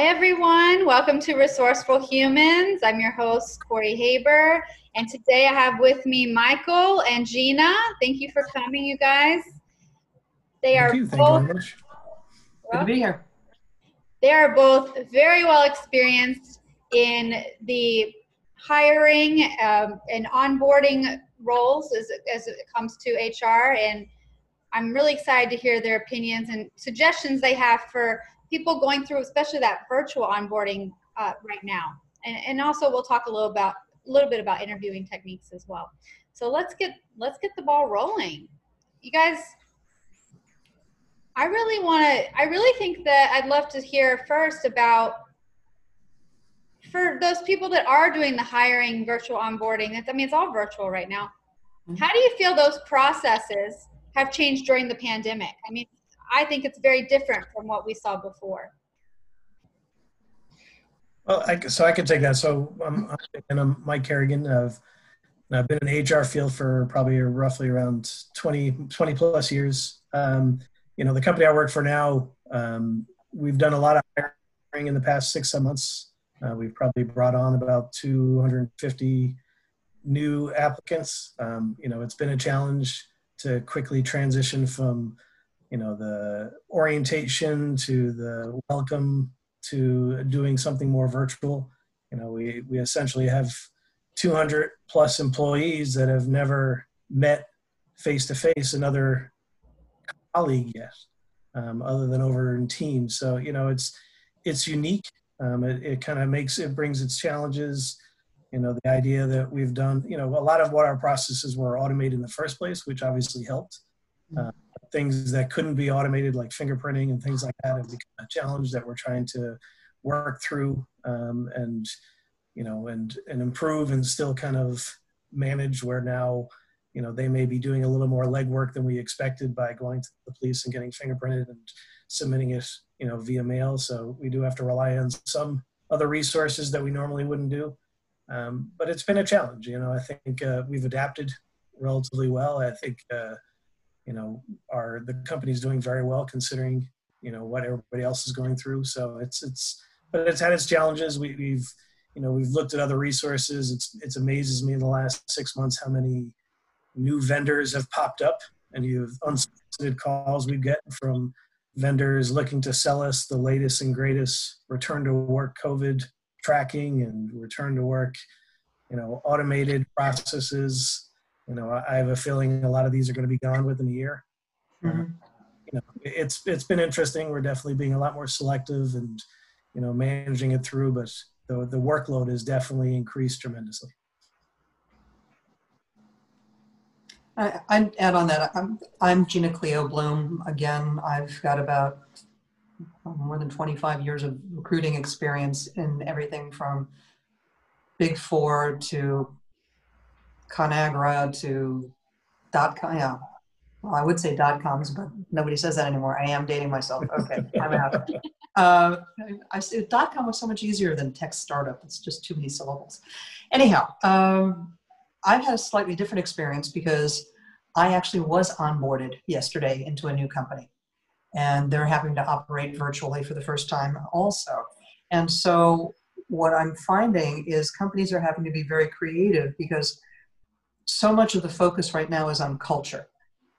Hi, everyone. Welcome to Resourceful Humans. I'm your host, Corey Haber. And today I have with me Michael and Gina. Thank you for coming, you guys. They Thank are you. Thank both, you very much. Good to be here. they are both very well experienced in the hiring um, and onboarding roles as, as it comes to HR. And I'm really excited to hear their opinions and suggestions they have for people going through, especially that virtual onboarding uh, right now. And, and also, we'll talk a little about a little bit about interviewing techniques as well. So let's get let's get the ball rolling. You guys, I really want to. I really think that I'd love to hear first about for those people that are doing the hiring virtual onboarding. I mean, it's all virtual right now. How do you feel those processes have changed during the pandemic? I mean, I think it's very different from what we saw before. Well, I, so I can take that. So um, and I'm Mike Kerrigan. I've, I've been in the HR field for probably roughly around 20, 20 plus years. Um, you know, the company I work for now, um, we've done a lot of hiring in the past six, seven months. Uh, we've probably brought on about 250 new applicants. Um, you know, it's been a challenge to quickly transition from, you know, the orientation to the welcome to doing something more virtual. You know, we, we essentially have 200 plus employees that have never met face to face another colleague yet, um, other than over in Teams. So, you know, it's, it's unique. Um, it it kind of makes, it brings its challenges. You know, the idea that we've done, you know, a lot of what our processes were automated in the first place, which obviously helped. Uh, things that couldn't be automated, like fingerprinting and things like that, have become a challenge that we're trying to work through um, and you know and and improve and still kind of manage. Where now, you know, they may be doing a little more legwork than we expected by going to the police and getting fingerprinted and submitting it, you know, via mail. So we do have to rely on some other resources that we normally wouldn't do. Um, but it's been a challenge. You know, I think uh, we've adapted relatively well. I think. Uh, you know, are the company's doing very well considering you know what everybody else is going through. So it's it's but it's had its challenges. We, we've you know we've looked at other resources. It's it's amazes me in the last six months how many new vendors have popped up, and you've unsolicited calls we get from vendors looking to sell us the latest and greatest return to work COVID tracking and return to work, you know, automated processes you know, I have a feeling a lot of these are going to be gone within a year. Mm-hmm. You know, it's it's been interesting. We're definitely being a lot more selective and you know managing it through, but the the workload has definitely increased tremendously. I, I'd add on that. I'm, I'm Gina Cleo Bloom. Again, I've got about more than 25 years of recruiting experience in everything from Big Four to Conagra to dot com. Yeah. Well, I would say dot coms, but nobody says that anymore. I am dating myself. Okay, I'm out. Uh, I said dot com was so much easier than tech startup. It's just too many syllables. Anyhow, um, I've had a slightly different experience because I actually was onboarded yesterday into a new company, and they're having to operate virtually for the first time also. And so, what I'm finding is companies are having to be very creative because so much of the focus right now is on culture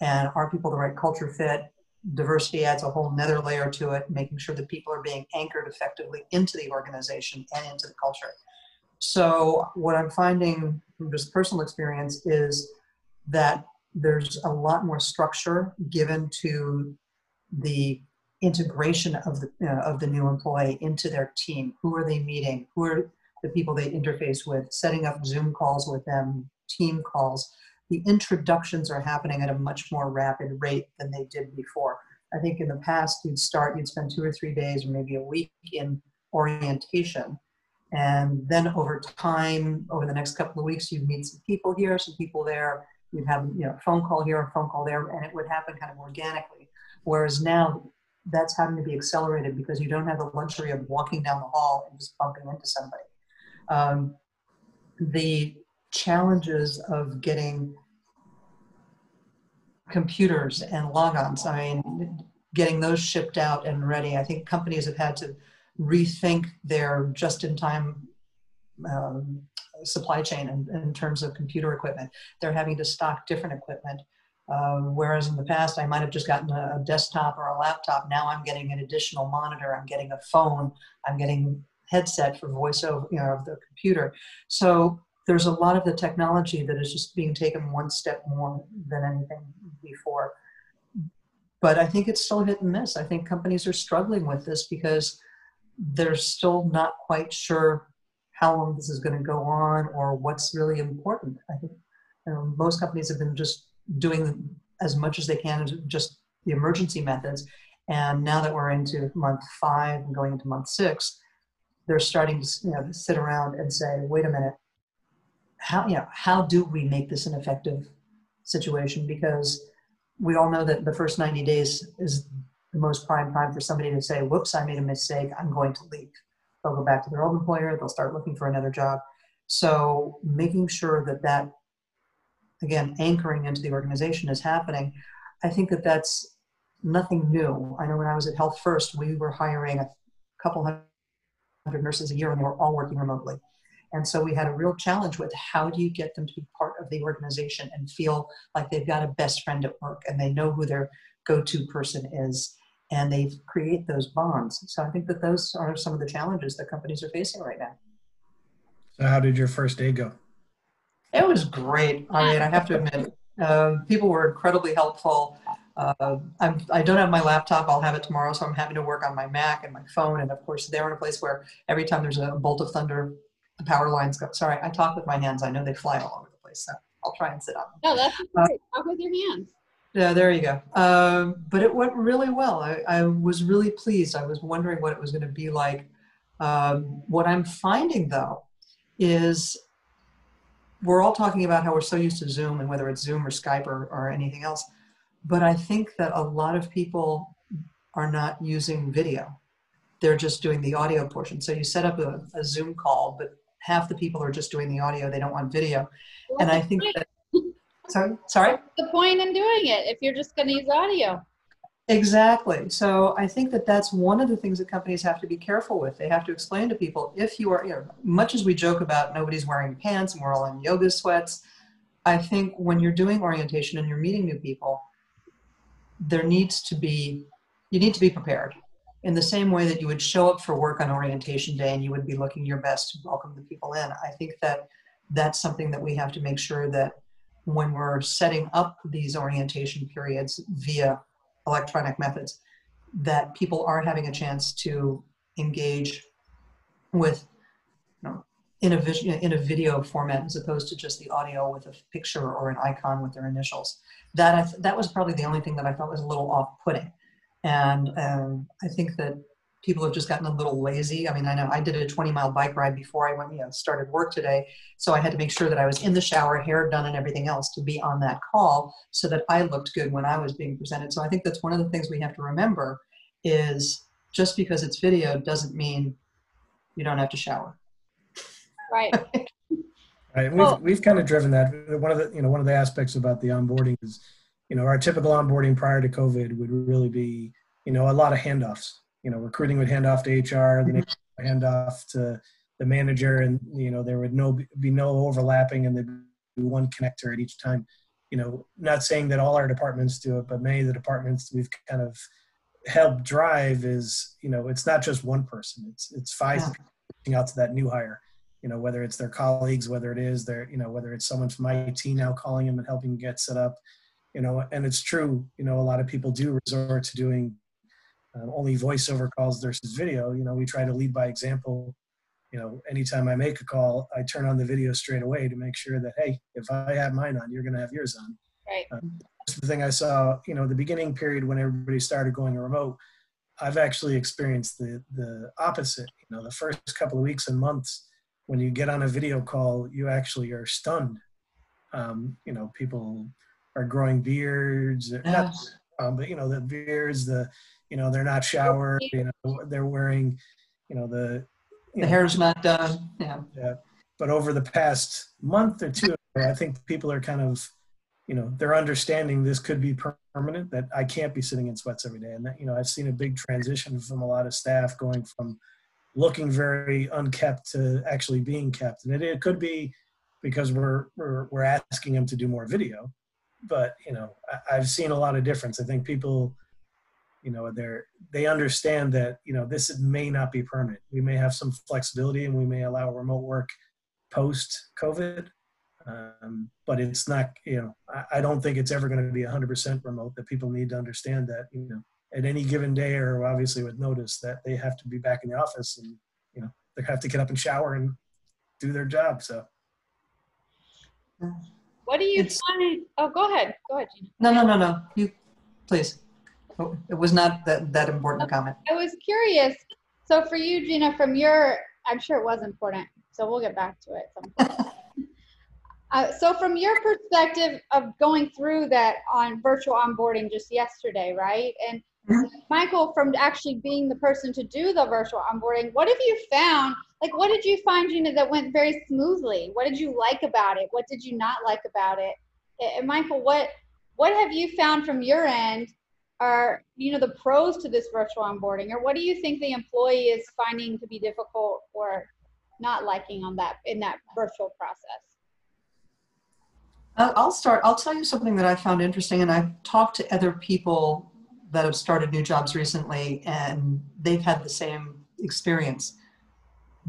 and are people the right culture fit? Diversity adds a whole nether layer to it making sure that people are being anchored effectively into the organization and into the culture. So what i'm finding from just personal experience is that there's a lot more structure given to the integration of the uh, of the new employee into their team. Who are they meeting? Who are the people they interface with? Setting up zoom calls with them team calls, the introductions are happening at a much more rapid rate than they did before. I think in the past, you'd start, you'd spend two or three days or maybe a week in orientation. And then over time, over the next couple of weeks, you'd meet some people here, some people there. You'd have you know, a phone call here, a phone call there, and it would happen kind of organically. Whereas now, that's having to be accelerated because you don't have the luxury of walking down the hall and just bumping into somebody. Um, the challenges of getting computers and logons. I mean, getting those shipped out and ready. I think companies have had to rethink their just-in-time um, supply chain in, in, terms of computer equipment. They're having to stock different equipment. Um, whereas in the past, I might have just gotten a, a, desktop or a laptop. Now I'm getting an additional monitor. I'm getting a phone. I'm getting headset for voiceover, you know, of the computer. So there's a lot of the technology that is just being taken one step more than anything before. But I think it's still hit and miss. I think companies are struggling with this because they're still not quite sure how long this is going to go on or what's really important. I think you know, most companies have been just doing as much as they can, just the emergency methods. And now that we're into month five and going into month six, they're starting to you know, sit around and say, wait a minute, how, you know, how do we make this an effective situation? Because we all know that the first 90 days is the most prime time for somebody to say, whoops, I made a mistake, I'm going to leave. They'll go back to their old employer, they'll start looking for another job. So making sure that that, again, anchoring into the organization is happening, I think that that's nothing new. I know when I was at Health First, we were hiring a couple hundred nurses a year and they were all working remotely. And so we had a real challenge with how do you get them to be part of the organization and feel like they've got a best friend at work and they know who their go to person is and they create those bonds. So I think that those are some of the challenges that companies are facing right now. So, how did your first day go? It was great. I mean, I have to admit, uh, people were incredibly helpful. Uh, I'm, I don't have my laptop. I'll have it tomorrow, so I'm having to work on my Mac and my phone. And of course, they're in a place where every time there's a bolt of thunder, the power lines go. Sorry, I talk with my hands. I know they fly all over the place, so I'll try and sit on them. No, that's great. Uh, talk with your hands. Yeah, there you go. Um, but it went really well. I, I, was really pleased. I was wondering what it was going to be like. Um, what I'm finding though is we're all talking about how we're so used to Zoom and whether it's Zoom or Skype or, or anything else. But I think that a lot of people are not using video. They're just doing the audio portion. So you set up a, a Zoom call, but half the people are just doing the audio. They don't want video. And I think that Sorry, sorry. What's the point in doing it if you're just going to use audio? Exactly. So I think that that's one of the things that companies have to be careful with. They have to explain to people if you are, you know, much as we joke about nobody's wearing pants and we're all in yoga sweats, I think when you're doing orientation and you're meeting new people, there needs to be, you need to be prepared in the same way that you would show up for work on orientation day and you would be looking your best to welcome the people in. I think that that's something that we have to make sure that when we're setting up these orientation periods via electronic methods, that people are having a chance to engage with you know, in a vision in a video format as opposed to just the audio with a picture or an icon with their initials. That that was probably the only thing that I thought was a little off-putting, and um, I think that people have just gotten a little lazy. I mean, I know I did a 20 mile bike ride before I went, you know, started work today. So I had to make sure that I was in the shower, hair done, and everything else to be on that call so that I looked good when I was being presented. So I think that's one of the things we have to remember is just because it's video doesn't mean you don't have to shower. Right. right. We've, well, we've kind of driven that. One of the, you know, one of the aspects about the onboarding is, you know, our typical onboarding prior to COVID would really be, you know, a lot of handoffs you know, recruiting would hand off to HR, then mm-hmm. hand off to the manager, and you know, there would no be no overlapping, and there'd be one connector at each time. You know, not saying that all our departments do it, but many of the departments we've kind of helped drive is, you know, it's not just one person; it's it's five yeah. reaching out to that new hire. You know, whether it's their colleagues, whether it is their, you know, whether it's someone from IT now calling them and helping get set up. You know, and it's true. You know, a lot of people do resort to doing uh, only voiceover calls versus video. You know, we try to lead by example. You know, anytime I make a call, I turn on the video straight away to make sure that hey, if I have mine on, you're going to have yours on. Right. Um, the thing I saw, you know, the beginning period when everybody started going remote, I've actually experienced the the opposite. You know, the first couple of weeks and months when you get on a video call, you actually are stunned. Um, you know, people are growing beards, not, um, but you know, the beards, the you know they're not showered you know they're wearing you know the you the know, hair's not done yeah. Yeah. But over the past month or two i think people are kind of you know they're understanding this could be permanent that i can't be sitting in sweats every day. And that you know i've seen a big transition from a lot of staff going from looking very unkept to actually being kept. And it, it could be because we're, we're, we're asking them to do more video, but you know, I, I've seen a lot of difference. I think people, you know, they're, they understand that, you know, this may not be permanent. We may have some flexibility and we may allow remote work post COVID. Um, but it's not, you know, I, I don't think it's ever going to be 100% remote. That people need to understand that, you know, at any given day or obviously with notice that they have to be back in the office and you know they have to get up and shower and do their job so What do you find? Oh, go ahead. Go ahead, Gina. No, no, no, no. You, please. Oh, It was not that, that important a comment. I was curious. So for you, Gina, from your, I'm sure it was important. So we'll get back to it. at some point. uh, so from your perspective of going through that on virtual onboarding just yesterday, right? And. Michael, from actually being the person to do the virtual onboarding, what have you found? Like, what did you find, Gina, that went very smoothly? What did you like about it? What did you not like about it? And Michael, what what have you found from your end are you know the pros to this virtual onboarding, or what do you think the employee is finding to be difficult or not liking on that in that virtual process? Uh, I'll start. I'll tell you something that I found interesting, and I've talked to other people that have started new jobs recently, and they've had the same experience.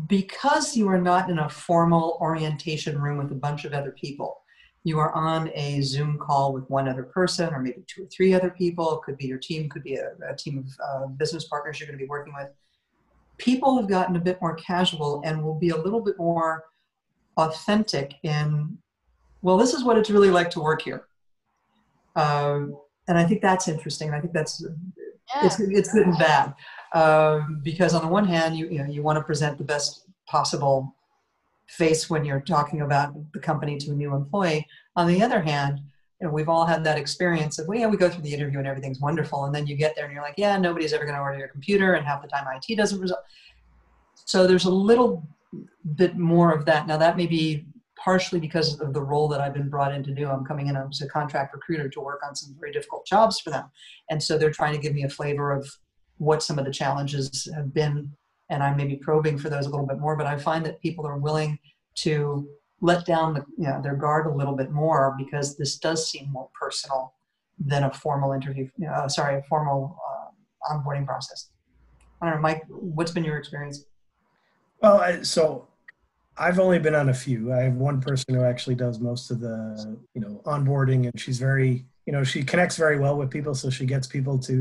Because you are not in a formal orientation room with a bunch of other people, you are on a Zoom call with one other person, or maybe two or three other people. It could be your team, could be a, a team of uh, business partners you're going to be working with. People have gotten a bit more casual and will be a little bit more authentic in well, this is what it's really like to work here. Um, and I think that's interesting. And I think that's Yeah. it's, it's good and bad um, because on the one hand, you you know you want to present the best possible face when you're talking about the company to a new employee. On the other hand, you know, we've all had that experience of, well, yeah, we go through the interview and everything's wonderful, and then you get there and you're like, yeah, nobody's ever going to order your computer, and half the time IT doesn't result. So there's a little bit more of that. Now that may be partially because of the role that I've been brought in to do. I'm coming in as a contract recruiter to work on some very difficult jobs for them. And so they're trying to give me a flavor of what some of the challenges have been. And I may be probing for those a little bit more, but I find that people are willing to let down the, you know, their guard a little bit more because this does seem more personal than a formal interview, uh, sorry, a formal uh, onboarding process. I don't know, Mike, what's been your experience? well I, so i've only been on a few. I have one person who actually does most of the you know onboarding and she's very you know she connects very well with people so she gets people to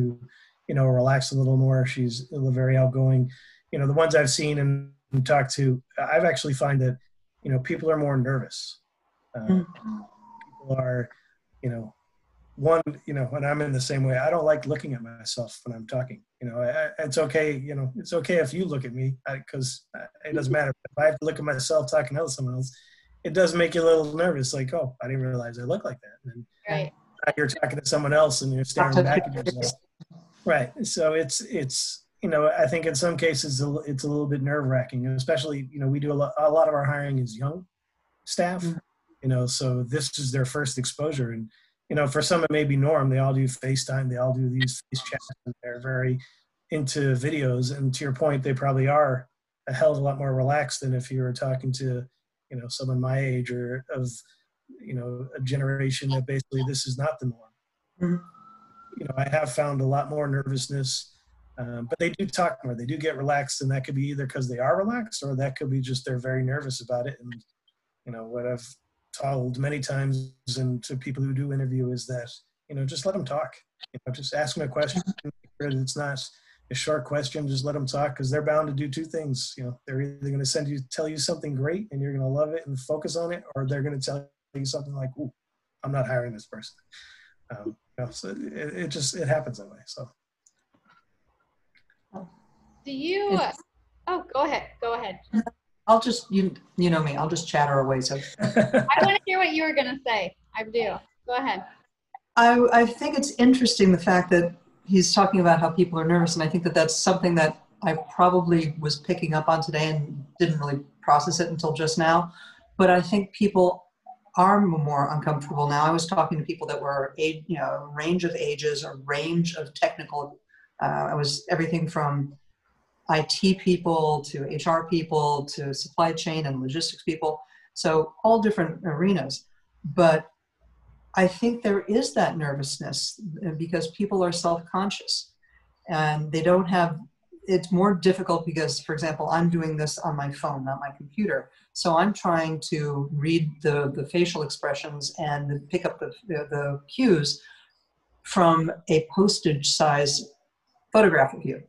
you know relax a little more. She's a very outgoing. You know the ones i've seen and talked to i've actually find that you know people are more nervous. Uh, Mm. people are you know one you know when i'm in the same way. I don't like looking at myself when i'm talking you know I, I- it's okay you know it's okay if you look at me because it doesn't matter. If i have to look at myself talking to someone else it does make you a little nervous like oh i didn't realize i look like that. And Right. you're talking to someone else and you're staring back at yourself. right. So it's it's you know i think in some cases it's a little bit nerve wracking especially you know we do a lot, a lot of our hiring is young staff Mhm. you know so this is their first exposure and you know for some it may be norm. They all do facetime. They all do these face chats. And they're very into videos. And to your point they probably are a hell of a lot more relaxed than if you were talking to you know someone my age or of you know a generation that basically this is not the norm. Mhm. you know i have found a lot more nervousness um, but they do talk more. They do get relaxed and that could be either because they are relaxed or that could be just they're very nervous about it. And you know what i've told many times and to people who do interview is that you know just let them talk. You know just ask them a question. It's not a short question. Just let them talk because they're bound to do two things. You know they're either going to send you tell you something great and you're going to love it and focus on it or they're going to tell you something like Ooh, i'm not hiring this person. Um, you know, so it, it just it happens that way so. Do you? Oh, go ahead. Go ahead. I'll just, you, you know me, I'll just chatter away. So I want to hear what you were gonna say. I do. Go ahead. I, I think it's interesting the fact that he's talking about how people are nervous, and I think that that's something that I probably was picking up on today and didn't really process it until just now. But I think people are more uncomfortable now. I was talking to people that were age, you know, a range of ages, a range of technical. Uh, I was everything from IT people to HR people to supply chain and logistics people. So all different arenas. But I think there is that nervousness because people are self conscious and they don't have, it's more difficult because, for example, I'm doing this on my phone, not my computer. So I'm trying to read the, the facial expressions and pick up the, the, the cues from a postage size photograph of you.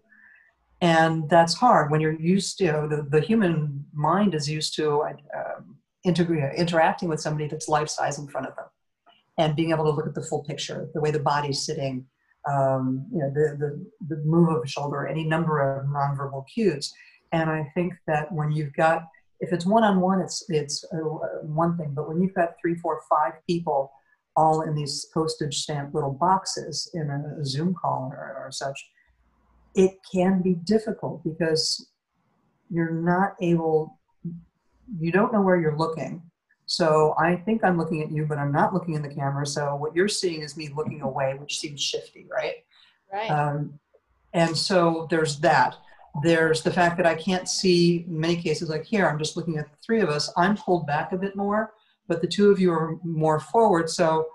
And that's hard when you're used to, you know, the, the human mind is used to uh, integra- interacting with somebody that's life size in front of them and being able to look at the full picture, the way the body's sitting, um, you know, the, the, the move of a shoulder, any number of nonverbal cues. And I think that when you've got, if it's one-on-one, it's, it's uh, one thing, but when you've got three, four, five people all in these postage stamp little boxes in a Zoom call or, or such, it can be difficult because you're not able, you don't know where you're looking so I think I'm looking at you, but I'm not looking in the camera. So what you're seeing is me looking away, which seems shifty, right? Right. Um, and so there's that. There's the fact that I can't see in many cases, like here, I'm just looking at the three of us. I'm pulled back a bit more, but the two of you are more forward. So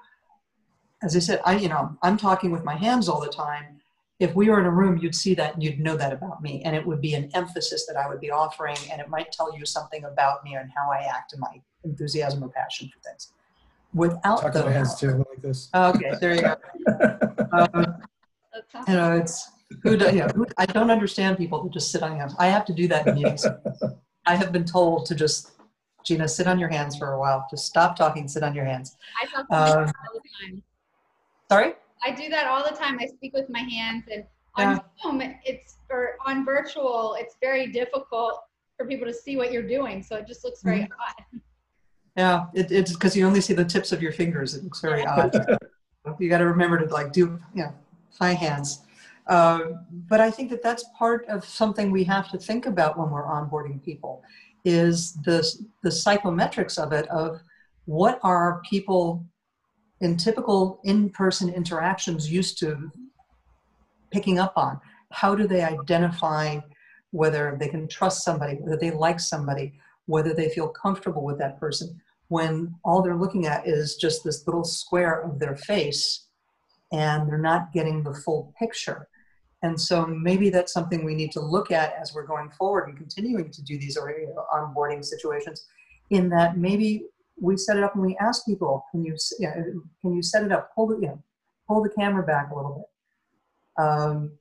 as I said, I, you know, I'm talking with my hands all the time if we were in a room, you'd see that and you'd know that about me. And it would be an emphasis that I would be offering, and it might tell you something about me and how I act and my enthusiasm or passion for things. Without Talk the, my hands too, like this. Okay, there you go. Um, you know, it's who, do, you know, who, I don't understand people who just sit on hands. I have to do that in meetings. I have been told to just, Gina, sit on your hands for a while. Just stop talking, sit on your hands. I talk to Um, all the time. Sorry? I do that all the time. I speak with my hands, and on Yeah. Zoom, it's or on virtual, it's very difficult for people to see what you're doing. So it just looks very Mm-hmm. odd. Yeah, it, it's because you only see the tips of your fingers. It looks very odd. you got to remember to like do, you know, high hands. Uh, but I think that that's part of something we have to think about when we're onboarding people is the, the psychometrics of it of what are people in typical in-person interactions used to picking up on? How do they identify whether they can trust somebody, whether they like somebody, whether they feel comfortable with that person, when all they're looking at is just this little square of their face and they're not getting the full picture. And so maybe that's something we need to look at as we're going forward and continuing to do these onboarding situations in that maybe we set it up and we ask people, can you, know, can you set it up, pull the, know, pull the camera back a little bit. Um,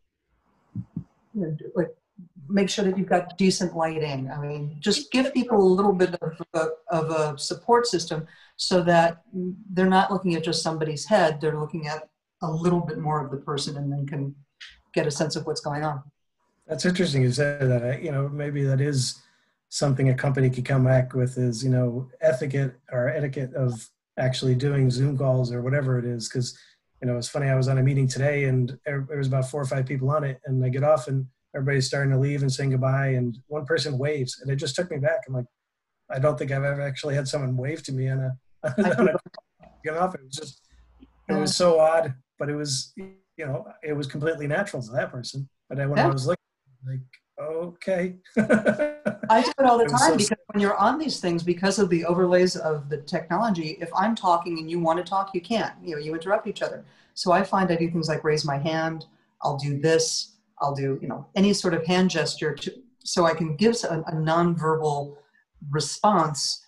you know, like make sure that you've got decent lighting. I mean, just give people a little bit of a, of a support system so that they're not looking at just somebody's head, they're looking at a little bit more of the person and then can get a sense of what's going on. That's interesting you said that. You know, maybe that is something a company could come back with is, you know, etiquette or etiquette of actually doing Zoom calls or whatever it is. Cause, you know, it's funny. I was on a meeting today and there was about four or five people on it and I get off and everybody's starting to leave and saying goodbye. And one person waves and it just took me back. I'm like, I don't think I've ever actually had someone wave to me on a, on a get off. It was just, it was so odd, but it was, you know, it was completely natural to that person. But then when Yeah. I was looking, like, okay. I do it all the time because when you're on these things, because of the overlays of the technology, if I'm talking and you want to talk, you can't. You know, you interrupt each other. So I find I do things like raise my hand. I'll do this. I'll do you know any sort of hand gesture to so I can give a, a nonverbal response.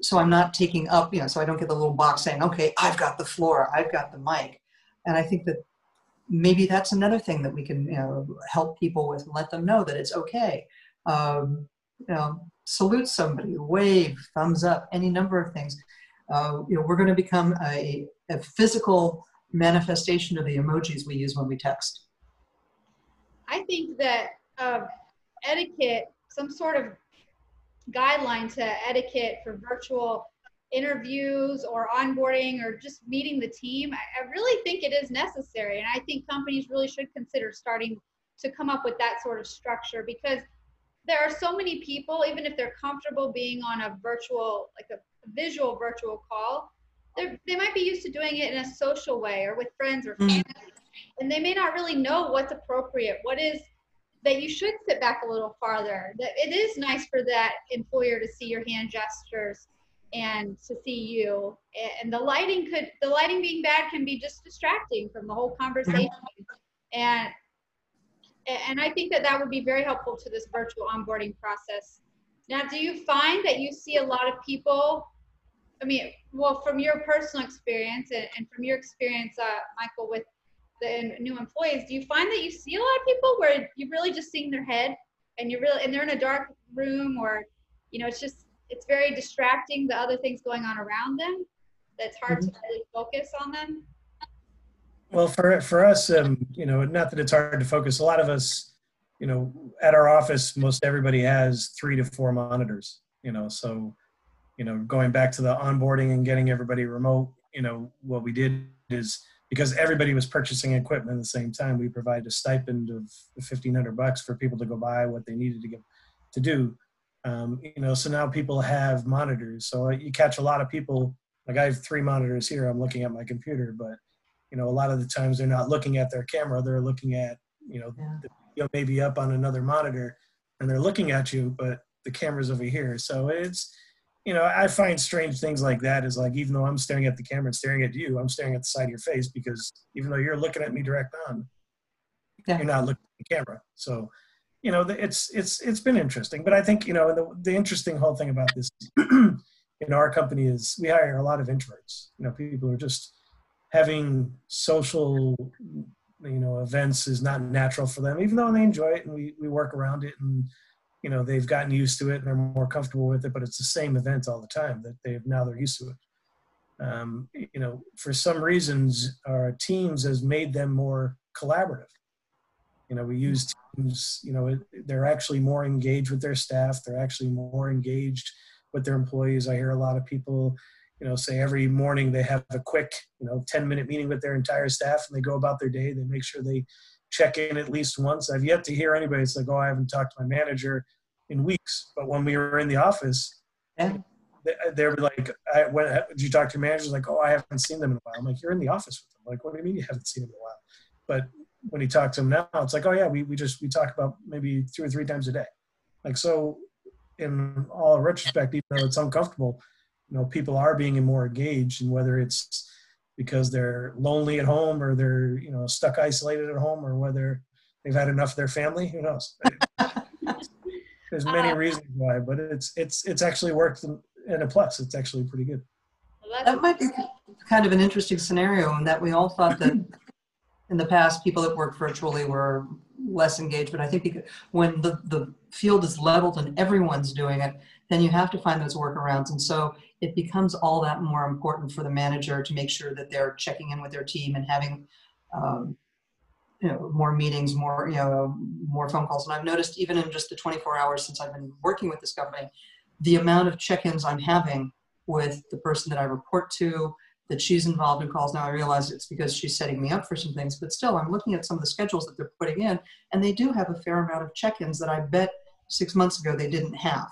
So I'm not taking up, you know, so I don't get the little box saying, "Okay, I've got the floor. I've got the mic." And I think that maybe that's another thing that we can you know help people with and let them know that it's okay. Um, you know salute somebody wave thumbs up any number of things. Uh, you know we're going to become a, a physical manifestation of the emojis we use when we text. I think that um, etiquette, some sort of guideline to etiquette for virtual interviews or onboarding or just meeting the team, I, I really think it is necessary. And I think companies really should consider starting to come up with that sort of structure because there are so many people, even if they're comfortable being on a virtual, like a visual virtual call, they're- might be used to doing it in a social way or with friends or Mhm. family and they may not really know what's appropriate what is that you should sit back a little farther. That it is nice for that employer to see your hand gestures and to see you. And the lighting could, the lighting being bad can be just distracting from the whole conversation. And and I think that that would be very helpful to this virtual onboarding process. Now, do you find that you see a lot of people? I mean, well, from your personal experience and, and from your experience, uh, Michael, with the new employees, do you find that you see a lot of people where you're really just seeing their head and you're really, and they're in a dark room or, you know, it's just, it's very distracting, the other things going on around them, that's hard mm-hmm. to really focus on them? Well, for for us, um, you know, not that it's hard to focus. A lot of us, you know, at our office, most everybody has three to four monitors. You know, so, you know, going back to the onboarding and getting everybody remote, you know, what we did is because everybody was purchasing equipment at the same time, we provided a stipend of fifteen hundred bucks for people to go buy what they needed to get to do. Um, you know, so now people have monitors. So you catch a lot of people. Like I have three monitors here. I'm looking at my computer, but you know, a lot of the times they're not looking at their camera, they're looking at, you know, yeah. the video maybe up on another monitor and they're looking at you, but the camera's over here. So it's, you know, I find strange things like that is like, even though I'm staring at the camera and staring at you, I'm staring at the side of your face because even though you're looking at me direct on, yeah. you're not looking at the camera. So, you know, it's, it's, it's been interesting, but I think, you know, the, the interesting whole thing about this in our company is we hire a lot of introverts, you know, people who are just, having social you know events is not natural for them even though they enjoy it and we, we work around it and you know they've gotten used to it and they're more comfortable with it but it's the same event all the time that they've now they're used to it. Um, you know for some reasons our teams has made them more collaborative you know we hmm. use teams you know they're actually more engaged with their staff they're actually more engaged with their employees i hear a lot of people you know, say every morning they have a quick, you know, 10 minute meeting with their entire staff and they go about their day. They make sure they check in at least once. I've yet to hear anybody say, oh, I haven't talked to my manager in weeks. But when we were in the office, yeah. they, they were like, I, when, did you talk to your manager? Like, oh, I haven't seen them in a while. I'm like, you're in the office with them. Like, what do you mean you haven't seen them in a while? But when you talk to them now, it's like, oh yeah, we, we just, we talk about maybe two or three times a day. Like, so in all retrospect, even though it's uncomfortable, you know people are being more engaged and whether it's because they're lonely at home or they're you know stuck isolated at home or whether they've had enough of their family who knows? There's many uh, reasons why but it's it's it's actually worked in, in a plus. It's actually pretty good. That might be kind of an interesting scenario in that we all thought that in the past people that worked virtually were less engaged but i think when the, the field is leveled and everyone's doing it then you have to find those workarounds. And so it becomes all that more important for the manager to make sure that they're checking in with their team and having um, you know more meetings more you know more phone calls. And i've noticed even in just the 24 hours since i've been working with this company the amount of check-ins i'm having with the person that i report to that she's involved in calls. Now i realize it's because she's setting me up for some things but still i'm looking at some of the schedules that they're putting in and they do have a fair amount of check-ins that i bet six months ago they didn't have.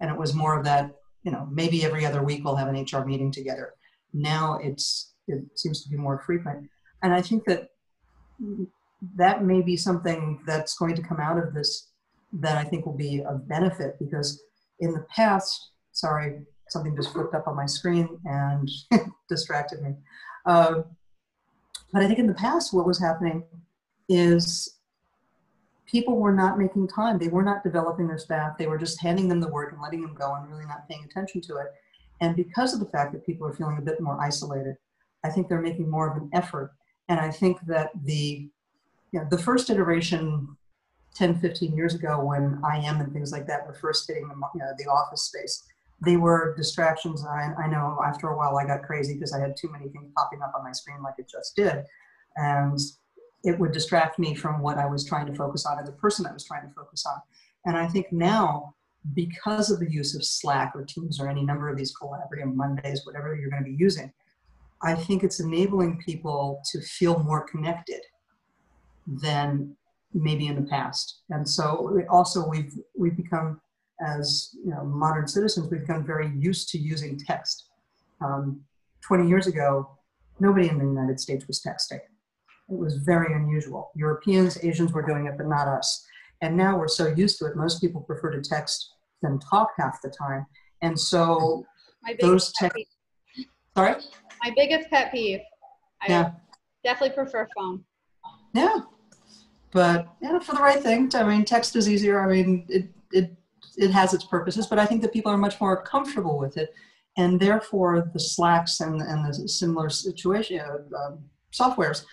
And it was more of that you know, maybe every other week we'll have an HR meeting together. Now it's it seems to be more frequent, and I think that that may be something that's going to come out of this that I think will be a benefit because in the past, sorry, something just flipped up on my screen and distracted me. Uh, but I think in the past, what was happening is people were not making time. They were not developing their staff. They were just handing them the work and letting them go and really not paying attention to it. And because of the fact that people are feeling a bit more isolated, I think they're making more of an effort. And I think that the, you know, the first iteration 10, 15 years ago when IM and things like that were first hitting the, you know, the office space, they were distractions. I, I know after a while I got crazy because I had too many things popping up on my screen like it just did. And it would distract me from what I was trying to focus on and the person I was trying to focus on. And I think now, because of the use of Slack or Teams or any number of these collaborative Mondays, whatever you're going to be using, I think it's enabling people to feel more connected than maybe in the past. And so also we've we've become as you know modern citizens we've become very used to using text. Um, 20 years ago, nobody in the United States was texting. It was very unusual. Europeans, Asians were doing it, but not us. And now we're so used to it, most people prefer to text than talk half the time. And so My those peeve. sorry? My biggest pet peeve. I Yeah. definitely prefer phone. Yeah. But yeah, for the right thing, I mean, text is easier. I mean, it, it, it has its purposes, but I think that people are much more comfortable with it. And therefore, the Slacks and, and the similar situation, uh, um, softwares,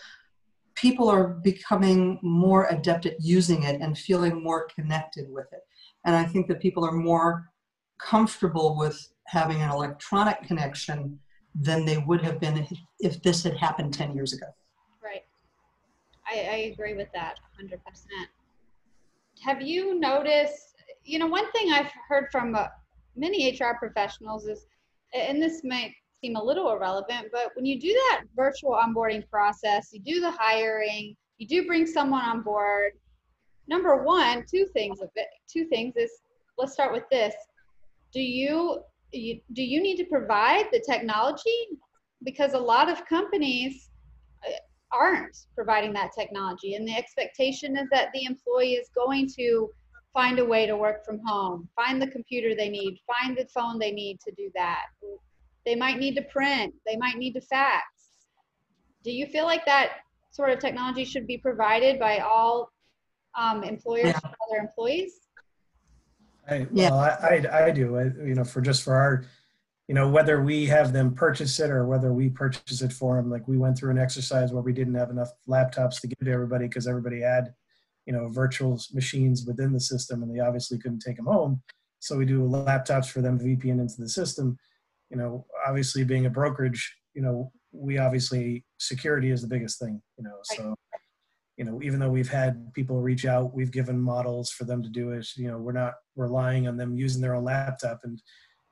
people are becoming more adept at using it and feeling more connected with it. And I think that people are more comfortable with having an electronic connection than they would have been if, this had happened 10 years ago. Right. I, I agree with that 100%. Have you noticed, you know, one thing I've heard from uh, many HR professionals is, and this might seem a little irrelevant, but when you do that virtual onboarding process, you do the hiring, you do bring someone on board. Number one, two things two things is, let's start with this. Do you, you do you need to provide the technology? Because a lot of companies uh, aren't providing that technology and the expectation is that the employee is going to find a way to work from home find the computer they need find the phone they need to do that they might need to print they might need to fax do you feel like that sort of technology should be provided by all um, employers Yeah. for their employees I, Yeah. well, I, I, I do, I, you know, for just for our, you know, whether we have them purchase it or whether we purchase it for them, like we went through an exercise where we didn't have enough laptops to give to everybody because everybody had, you know, virtual machines within the system and they obviously couldn't take them home. So we do laptops for them to VPN into the system. You know, obviously being a brokerage, you know, we obviously security is the biggest thing, you know, so you know, even though we've had people reach out, we've given models for them to do it. You know, we're not relying on them using their own laptop. And,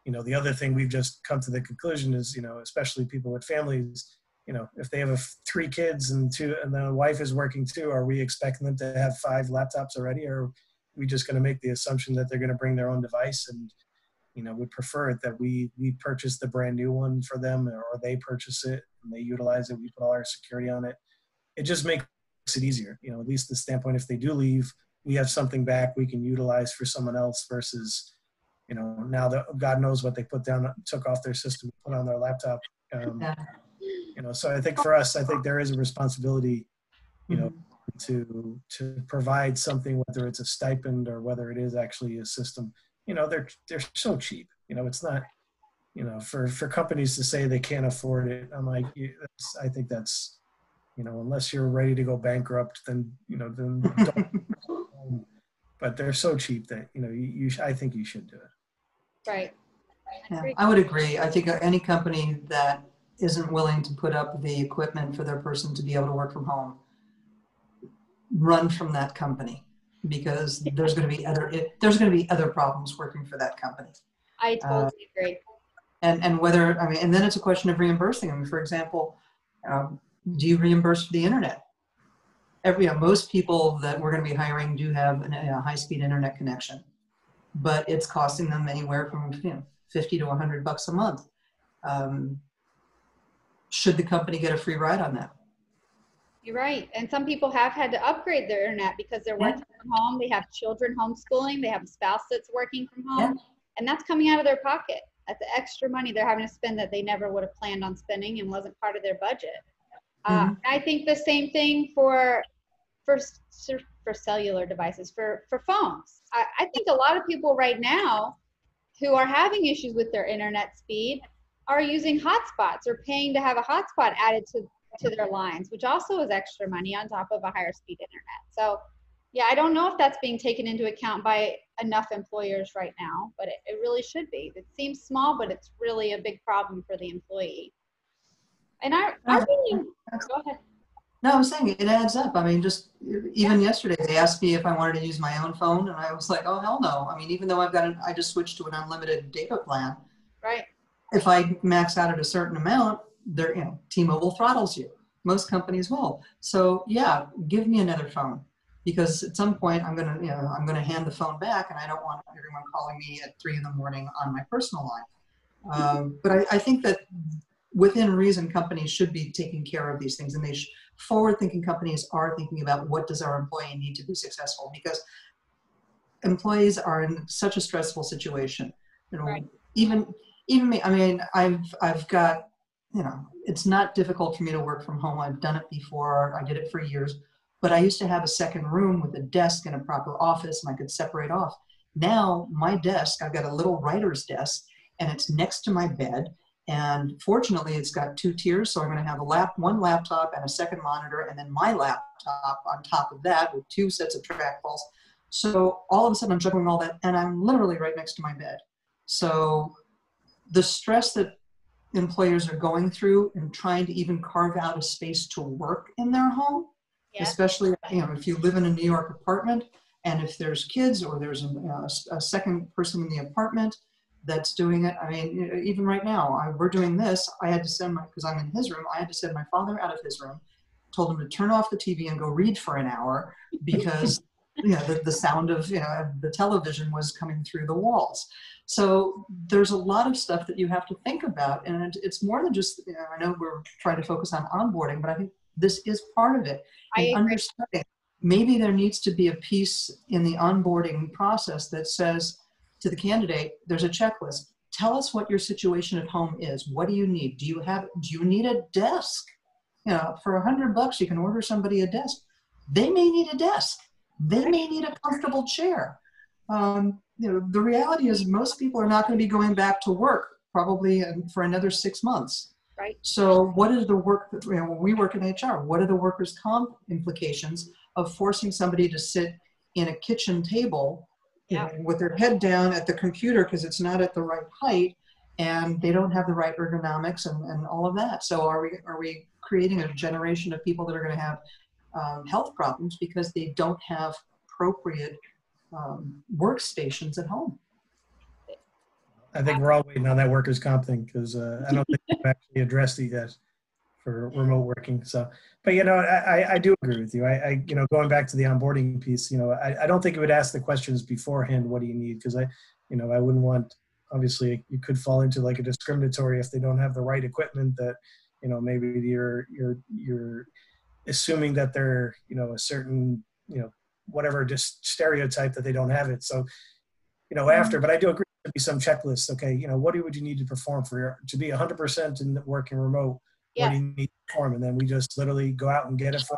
you know, the other thing we've just come to the conclusion is, you know, especially people with families, you know, if they have three kids and two, and the wife is working too, are we expecting them to have five laptops already? Or are we just going to make the assumption that they're going to bring their own device and, you know, would prefer it that we we purchase the brand new one for them or they purchase it and they utilize it. We put all our security on it. It just makes it easier. You know, at least the standpoint if they do leave, we have something back we can utilize for someone else versus, you know, now that God knows what they put down, took off their system, put on their laptop. Um, Yeah. You know, so I think for us, I think there is a responsibility, you know, mm-hmm. to to provide something, whether it's a stipend or whether it is actually a system. You know, they're they're so cheap. You know, it's not. You know, for for companies to say they can't afford it, I'm like, that's, I think that's you know, unless you're ready to go bankrupt, then you know, then. Don't. but they're so cheap that you know, you, you sh- I think you should do it. right Yeah. I would agree. I think any company that isn't willing to put up the equipment for their person to be able to work from home, run from that company because there's going to be other it, there's going to be other problems working for that company. i totally agree And and whether I mean, and then it's a question of reimbursing them. For example, um, do you reimburse for the internet? Every you know, most people that we're going to be hiring do have an, a high-speed internet connection, but it's costing them anywhere from you know, 50 to 100 bucks a month. Um, should the company get a free ride on that? You're right. And some people have had to upgrade their internet because they're Yeah. working from home. They have children homeschooling. They have a spouse that's working from home. And that's coming out of their pocket. That's the extra money they're having to spend that they never would have planned on spending and wasn't part of their budget. Uh, I think the same thing for for for cellular devices for for phones. I, I think a lot of people right now who are having issues with their internet speed are using hotspots or paying to have a hotspot added to to their lines, which also is extra money on top of a higher speed internet. So, yeah, I don't know if that's being taken into account by enough employers right now, but it, it really should be. It seems small, but it's really a big problem for the employee. And I, I really, go ahead. No, I'm saying it adds up. I mean, just even yesterday, they asked me if I wanted to use my own phone, and I was like, "Oh hell no!" I mean, even though I've got, an, I just switched to an unlimited data plan. Right. If I max out at a certain amount, they're you know, T-Mobile throttles you. Most companies will. So yeah, give me another phone because at some point I'm gonna, you know, I'm gonna hand the phone back, and I don't want everyone calling me at three in the morning on my personal line. Um, but I, I think that within reason, companies should be taking care of these things, and they sh- forward-thinking companies are thinking about what does our employee need to be successful. Because employees are in such a stressful situation. You know, Right. even even me. I mean, I've I've got you know, it's not difficult for me to work from home. I've done it before. I did it for years. But I used to have a second room with a desk and a proper office, and I could separate off. Now my desk, I've got a little writer's desk, and it's next to my bed. And fortunately, it's got two tiers, so I'm going to have a lap, one laptop, and a second monitor, and then my laptop on top of that with two sets of trackballs. So all of a sudden, I'm juggling all that, and I'm literally right next to my bed. So the stress that employers are going through and trying to even carve out a space to work in their home, Yeah. especially you know if you live in a New York apartment and if there's kids or there's a second person in the apartment that's doing it. I mean, even right now, I, we're doing this. I had to send my because I'm in his room. I had to send my father out of his room, told him to turn off the TV and go read for an hour because you know the, the sound of you know the television was coming through the walls. So there's a lot of stuff that you have to think about, and it's more than just. You know, I know we're trying to focus on onboarding, but I think this is part of it. I And agree. understanding maybe there needs to be a piece in the onboarding process that says to the candidate, "There's a checklist. Tell us what your situation at home is. What do you need? Do you have? Do you need a desk? You know, for a hundred bucks, you can order somebody a desk. They may need a desk. They may need a comfortable chair. Um, you know, the reality is most people are not going to be going back to work probably in- for another six months. Right. So what is the work, that- you know, when we work in HR, what are the workers' comp implications of forcing somebody to sit in a kitchen table you know, with their head down at the computer because it's not at the right height and they don't have the right ergonomics and, and all of that. So are we, are we creating a generation of people that are going to have um, health problems because they don't have appropriate um, workstations at home? I think we're all waiting on that workers' comp thing because uh, I don't think we've actually addressed it yet for remote working. So, but you know, I, I- do agree with you. I, I, you know, going back to the onboarding piece, you know, I, I don't think it would ask the questions beforehand. What do you need? Because I, you know, I wouldn't want. Obviously, you could fall into like a discriminatory if they don't have the right equipment. That, you know, maybe you're you're you're assuming that they're you know a certain you know whatever just stereotype that they don't have it. So, you know, mm-hmm. after. But I do agree to be some checklists. Okay, you know, what do would you need to perform for your to be 100% in working remote? What do you need to perform? And then we just literally go out and get it from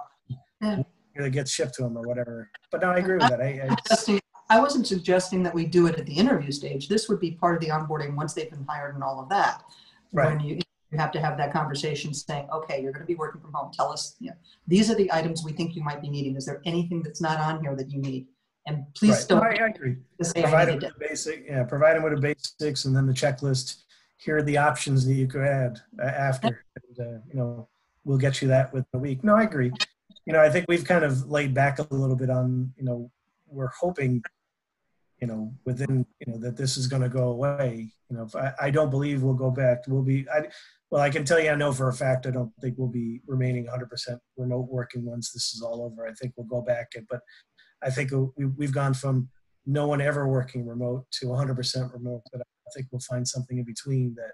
Yeah. it gets shipped to them or whatever. But no, I agree with that. I, I, I wasn't suggesting that we do it at the interview stage. This would be part of the onboarding once they've been hired and all of that. When Right. you, you have to have that conversation saying, okay, you're going to be working from home. Tell us, you know, these are the items we think you might be needing. Is there anything that's not on here that you need? And please right. Don't I, I agree. Provide them with the basic, yeah, provide them with the basics and then the checklist. Here are the options that you could add uh, after. And, uh, you know, we'll get you that within a week. No, I agree. You know, I think we've kind of laid back a little bit on, you know, we're hoping, you know, within, you know, that this is going to go away. You know, I, I don't believe we'll go back. We'll be, I, well, I can tell you, I know for a fact, I don't think we'll be remaining 100% remote working once this is all over. I think we'll go back, but I think we, we've gone from no one ever working remote to 100% remote. But I think we'll find something in between that,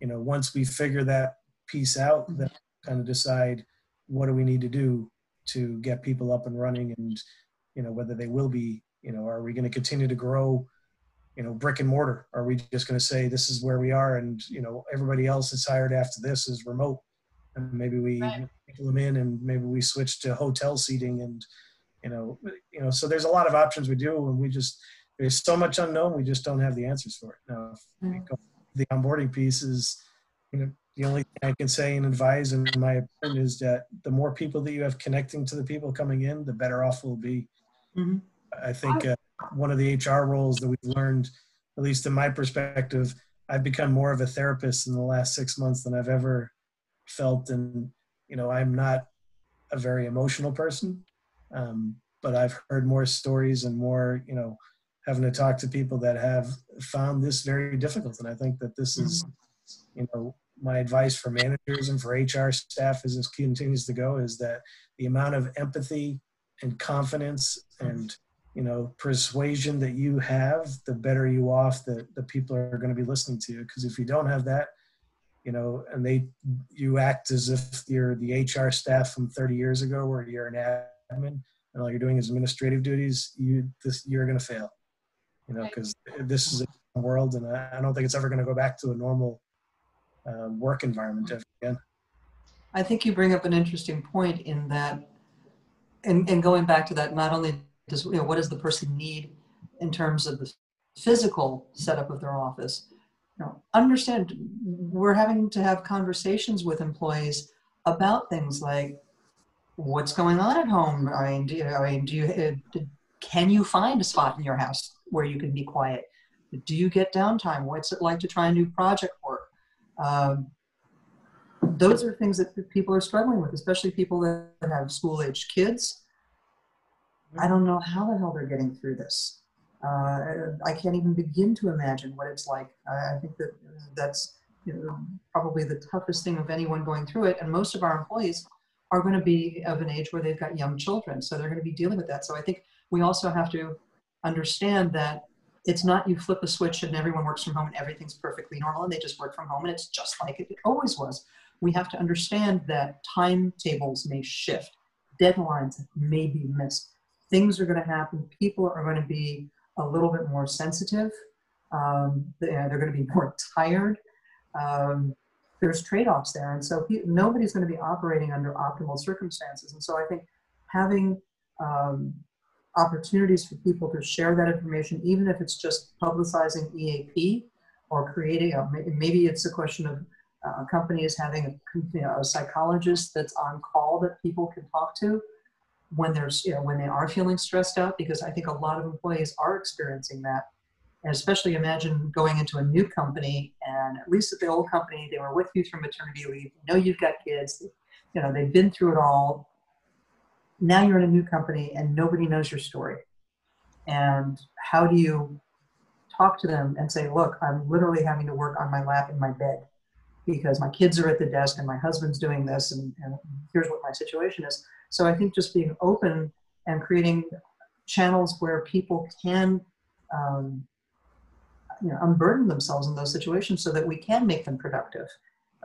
you know, once we figure that piece out, then kind of decide what do we need to do to get people up and running and, you know, whether they will be, you know, are we going to continue to grow, you know, brick and mortar? Are we just going to say this is where we are and, you know, everybody else that's hired after this is remote? And maybe we Right. them in and maybe we switch to hotel seating and, you know, you know, so there's a lot of options we do and we just, there's so much unknown, we just don't have the answers for it. Now, Mm. go- the onboarding piece is, you know, the only thing I can say and advise in my opinion is that the more people that you have connecting to the people coming in, the better off we'll be. Mhm. I think uh, one of the HR roles that we've learned, at least in my perspective, I've become more of a therapist in the last six months than I've ever felt. And, you know, I'm not a very emotional person, um, but I've heard more stories and more, you know, having to talk to people that have found this very difficult. And I think that this is, you know, my advice for managers and for HR staff as this continues to go is that the amount of empathy and confidence and you know persuasion that you have the better you off that the people are going to be listening to you because if you don't have that you know and they you act as if you're the hr staff from 30 years ago where you're an admin and all you're doing is administrative duties you this you're going to fail you know, Right. because this is a world, and I I don't think it's ever going to go back to a normal uh, work environment ever again. I think you bring up an interesting point in that, and, and going back to that, not only does, you know, what does the person need in terms of the physical setup of their office? You know, understand we're having to have conversations with employees about things like what's going on at home. I mean, do you, I mean, do you, uh, can you find a spot in your house where you can be quiet? Do you get downtime? What's it like to try and do project work? Um, those are things that people are struggling with, especially people that have school age kids. I don't know how the hell they're getting through this. Uh, I can't even begin to imagine what it's like. I think that that's you know, probably the toughest thing of anyone going through it. And most of our employees are going to be of an age where they've got young children, so they're going to be dealing with that. So I think we also have to understand that it's not you flip a switch and everyone works from home and everything's perfectly normal and they just work from home and it's just like it always was. We have to understand that timetables may shift, deadlines may be missed, things are going to happen, people are going to be a little bit more sensitive, um, they're, going to be more tired. Um, there's trade-offs there, and so pe- nobody's going to be operating under optimal circumstances. And so I think having um, opportunities for people to share that information, even if it's just publicizing EAP or creating, a, maybe it's a question of uh, companies having a, you know, a psychologist that's on call that people can talk to when there's, you know, when they are feeling stressed out, because I think a lot of employees are experiencing that. And especially imagine going into a new company and at least at the old company, they were with you through maternity leave, know you've got kids, you know, they've been through it all, now you're in a new company and nobody knows your story. And how do you talk to them and say, look, I'm literally having to work on my lap in my bed because my kids are at the desk and my husband's doing this and, and here's what my situation is. So I think just being open and creating channels where people can um, you know, unburden themselves in those situations so that we can make them productive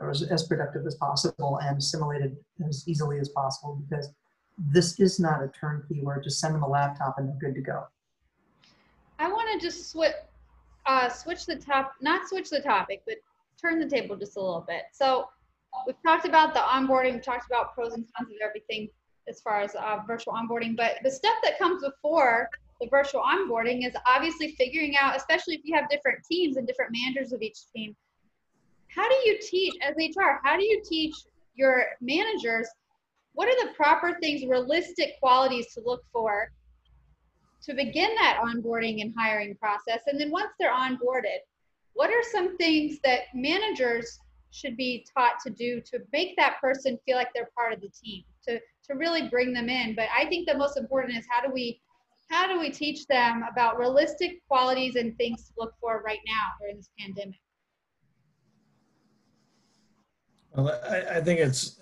or as, as productive as possible and assimilated as easily as possible because this is not a turnkey where just send them a laptop and they're good to go. I want to just switch, uh, switch the top, not switch the topic, but turn the table just a little bit. So we've talked about the onboarding, we've talked about pros and cons of everything as far as uh, virtual onboarding, but the step that comes before the virtual onboarding is obviously figuring out, especially if you have different teams and different managers of each team, how do you teach as HR? How do you teach your managers what are the proper things, realistic qualities to look for to begin that onboarding and hiring process? And then once they're onboarded, what are some things that managers should be taught to do to make that person feel like they're part of the team, to, to really bring them in? But I think the most important is how do we how do we teach them about realistic qualities and things to look for right now during this pandemic? Well, I, I think it's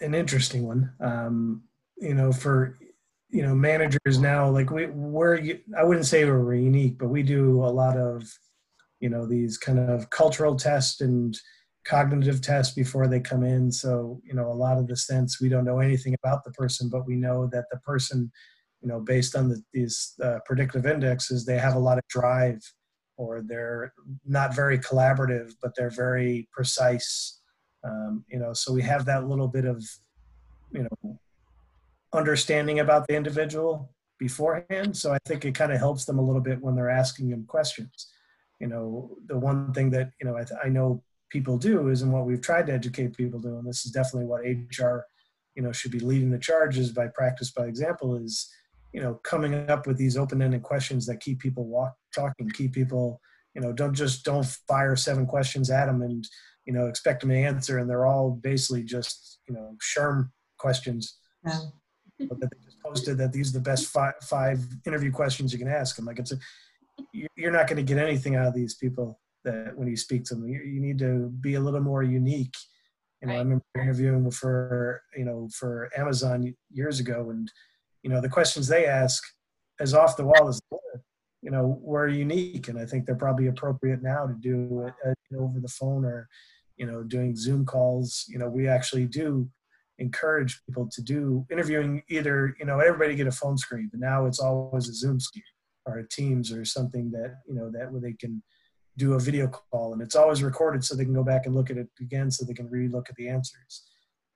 an interesting one. Um, you know, for you know managers now, like we we're I wouldn't say we're unique, but we do a lot of you know these kind of cultural tests and cognitive tests before they come in. So you know, a lot of the sense we don't know anything about the person, but we know that the person, you know, based on the, these uh, predictive indexes, they have a lot of drive, or they're not very collaborative, but they're very precise. Um, you know so we have that little bit of you know understanding about the individual beforehand. So i think it kind of helps them a little bit when they're asking them questions you know the one thing that you know i, th- I know people do is and what we've tried to educate people to and this is definitely what hr you know should be leading the charges by practice by example is you know coming up with these open-ended questions that keep people walk talking keep people you know don't just don't fire seven questions at them and you know, expect them to answer, and they're all basically just, you know, SHRM questions. Yeah. That they just posted that these are the best five, five interview questions you can ask them. Like it's a, you're not going to get anything out of these people that when you speak to them, you, need to be a little more unique. You know, I Right. remember interviewing for, you know, for Amazon years ago, and you know, the questions they ask as off the wall as you know were unique, and I think they're probably appropriate now to do it uh, over the phone or you know doing zoom calls you know we actually do encourage people to do interviewing either you know everybody get a phone screen but now it's always a zoom screen or Teams or something that you know that where they can do a video call and it's always recorded so they can go back and look at it again so they can re-look at the answers.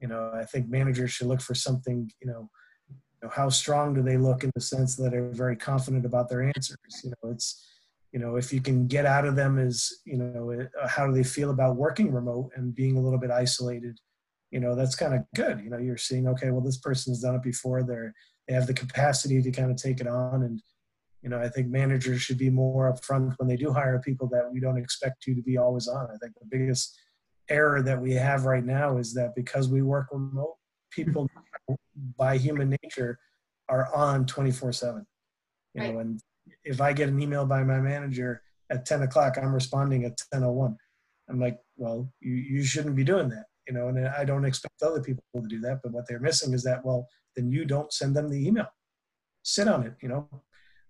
You know, I think managers should look for something. You know, you know how strong do they look in the sense that they're very confident about their answers. You know, it's you know if you can get out of them is you know uh, how do they feel about working remote and being a little bit isolated you know that's kind of good you know you're seeing okay well this person has done it before they're they have the capacity to kind of take it on and you know i think managers should be more upfront when they do hire people that we don't expect you to be always on i think the biggest error that we have right now is that because we work remote people mm-hmm. by human nature are on 24 7 you right. know and if i get an email by my manager at 10 o'clock i'm responding at 10.01 i'm like well you, you shouldn't be doing that you know, and I don't expect other people to do that. But what they're missing is that, well, then you don't send them the email. Sit on it, you know,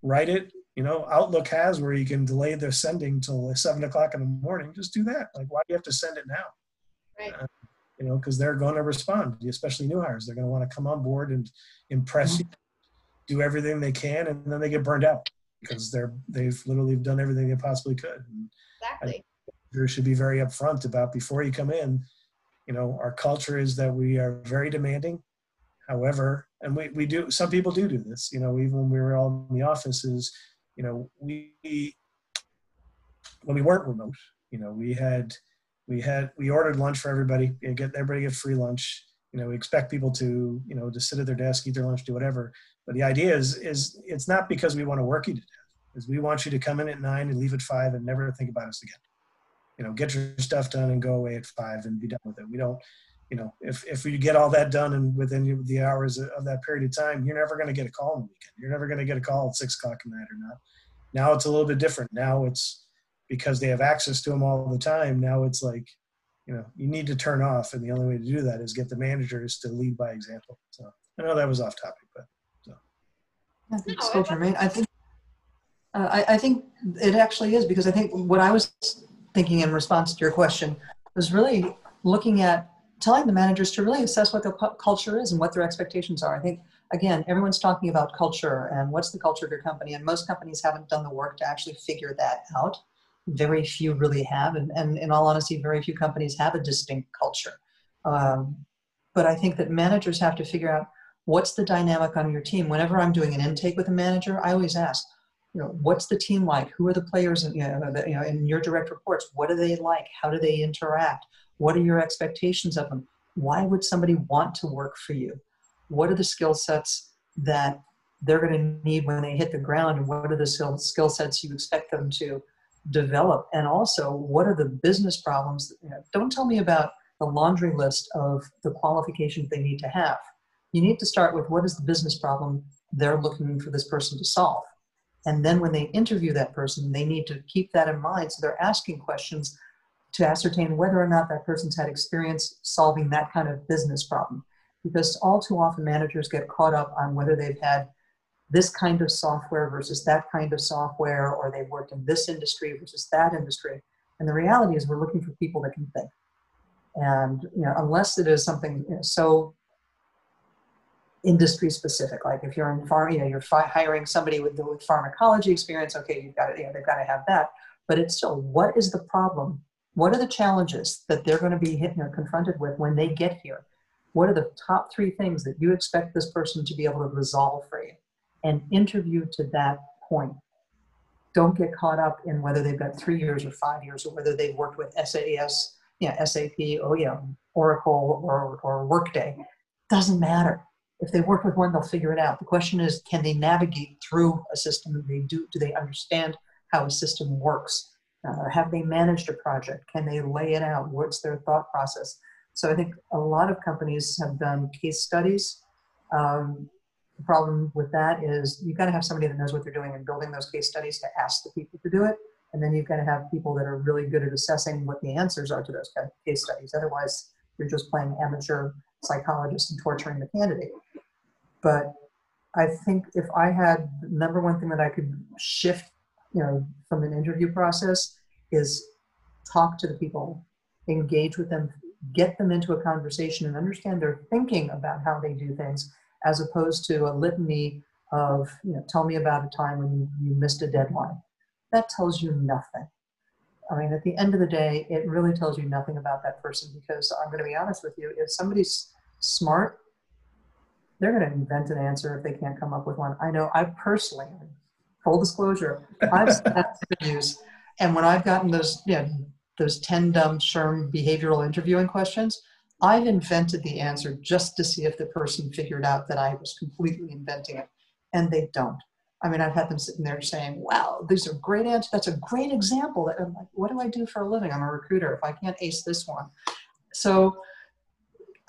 write it. You know, Outlook has where you can delay their sending till seven o'clock in the morning. Just do that. Like, why do you have to send it now? Right. Uh, you know, because they're going to respond, especially new hires. They're going to want to come on board and impress mm-hmm. you, do everything they can, and then they get burned out because they're they've literally done everything they possibly could. And exactly. There should be very upfront about before you come in you know our culture is that we are very demanding however and we, we do some people do do this you know even when we were all in the offices you know we when we weren't remote you know we had we had we ordered lunch for everybody you know, get everybody get free lunch. You know we expect people to you know to sit at their desk eat their lunch do whatever. But the idea is is it's not because we want to work you to death is we want you to come in at nine and leave at five and never think about us again. You know, get your stuff done and go away at five and be done with it. We don't, you know, if, if we get all that done and within the hours of that period of time, you're never going to get a call in the weekend. You're never going to get a call at six o'clock at night or not. Now it's a little bit different. Now it's because they have access to them all the time. Now it's like, you know, you need to turn off. And the only way to do that is get the managers to lead by example. So I know that was off topic, but so. I think so, Jermaine. I think, uh, I, I think it actually is because I think what I was thinking in response to your question was really looking at telling the managers to really assess what their culture is and what their expectations are. I think, again, everyone's talking about culture and what's the culture of your company, and most companies haven't done the work to actually figure that out. Very few really have, and, and in all honesty, very few companies have a distinct culture. Um, but I think that managers have to figure out what's the dynamic on your team. Whenever I'm doing an intake with a manager, I always ask, you know, what's the team like? Who are the players in, you know, the, you know, in your direct reports? What are they like? How do they interact? What are your expectations of them? Why would somebody want to work for you? What are the skill sets that they're going to need when they hit the ground? And what are the skill sets you expect them to develop? And also, what are the business problems? That, you know, don't tell me about the laundry list of the qualifications they need to have. You need to start with what is the business problem they're looking for this person to solve and then when they interview that person, they need to keep that in mind. So they're asking questions to ascertain whether or not that person's had experience solving that kind of business problem. Because all too often managers get caught up on whether they've had this kind of software versus that kind of software, or they've worked in this industry versus that industry. And the reality is we're looking for people that can think. And you know, unless it is something you know, so industry specific. Like if you're in farm, you know, you're fi- hiring somebody with, with pharmacology experience. Okay, you've got to, you know, they've got to have that. But it's still, what is the problem? What are the challenges that they're going to be hit, know, confronted with when they get here? What are the top three things that you expect this person to be able to resolve for you? And interview to that point. Don't get caught up in whether they've got three years or five years or whether they've worked with SAS, you know, SAP, oh yeah, Oracle or, or Workday. Doesn't matter if they work with one, they'll figure it out. The question is, can they navigate through a system? Do they do, do they understand how a system works? Uh, have they managed a project? Can they lay it out? What's their thought process? So I think a lot of companies have done case studies. Um, the problem with that is you've got to have somebody that knows what they're doing and building those case studies to ask the people to do it. And then you've got to have people that are really good at assessing what the answers are to those kind of case studies. Otherwise, you're just playing amateur psychologist and torturing the candidate. But I think if I had the number one thing that I could shift, you know, from an interview process is talk to the people, engage with them, get them into a conversation and understand their thinking about how they do things, as opposed to a litany of, you know, tell me about a time when you, you missed a deadline. That tells you nothing. I mean, at the end of the day, it really tells you nothing about that person because I'm going to be honest with you. If somebody's smart, they're going to invent an answer if they can't come up with one. I know I personally, full disclosure, I've sat interviews, and when I've gotten those, you know, those 10 dumb SHRM behavioral interviewing questions, I've invented the answer just to see if the person figured out that I was completely inventing it, and they don't. I mean, I've had them sitting there saying, wow, these are great answers. That's a great example. I'm like, what do I do for a living? I'm a recruiter. If I can't ace this one. So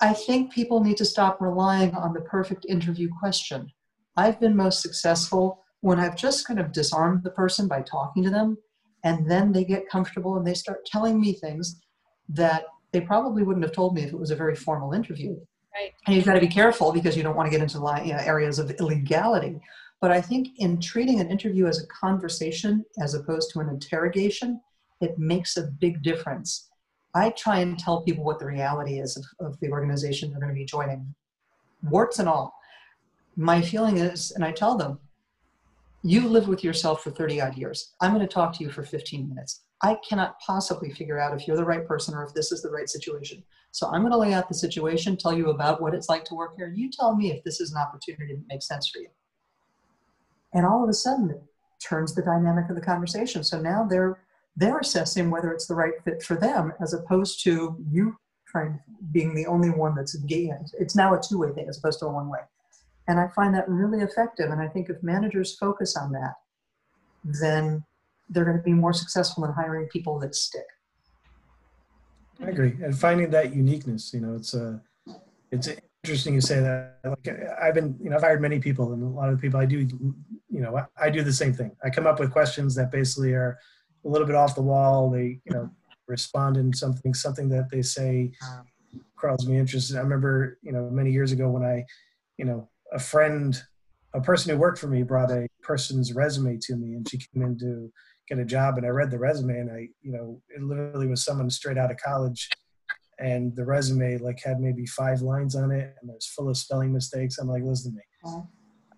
I think people need to stop relying on the perfect interview question. I've been most successful when I've just kind of disarmed the person by talking to them, and then they get comfortable and they start telling me things that they probably wouldn't have told me if it was a very formal interview. Right. And you've got to be careful because you don't want to get into you know, areas of illegality. But I think in treating an interview as a conversation as opposed to an interrogation, it makes a big difference. I try and tell people what the reality is of, of the organization they're going to be joining, warts and all. My feeling is, and I tell them, you live with yourself for 30 odd years. I'm going to talk to you for 15 minutes. I cannot possibly figure out if you're the right person or if this is the right situation. So I'm going to lay out the situation, tell you about what it's like to work here. You tell me if this is an opportunity that makes sense for you and all of a sudden it turns the dynamic of the conversation so now they're they're assessing whether it's the right fit for them as opposed to you trying being the only one that's engaged it's now a two-way thing as opposed to a one-way and i find that really effective and i think if managers focus on that then they're going to be more successful in hiring people that stick i agree and finding that uniqueness you know it's a it's interesting you say that. Like I've been, you know, I've hired many people, and a lot of the people I do, you know, I, I do the same thing. I come up with questions that basically are a little bit off the wall. They, you know, respond in something, something that they say crawls me interested. I remember, you know, many years ago when I, you know, a friend, a person who worked for me brought a person's resume to me, and she came in to get a job, and I read the resume, and I, you know, it literally was someone straight out of college and the resume like had maybe five lines on it and it's full of spelling mistakes. I'm like, listen to me.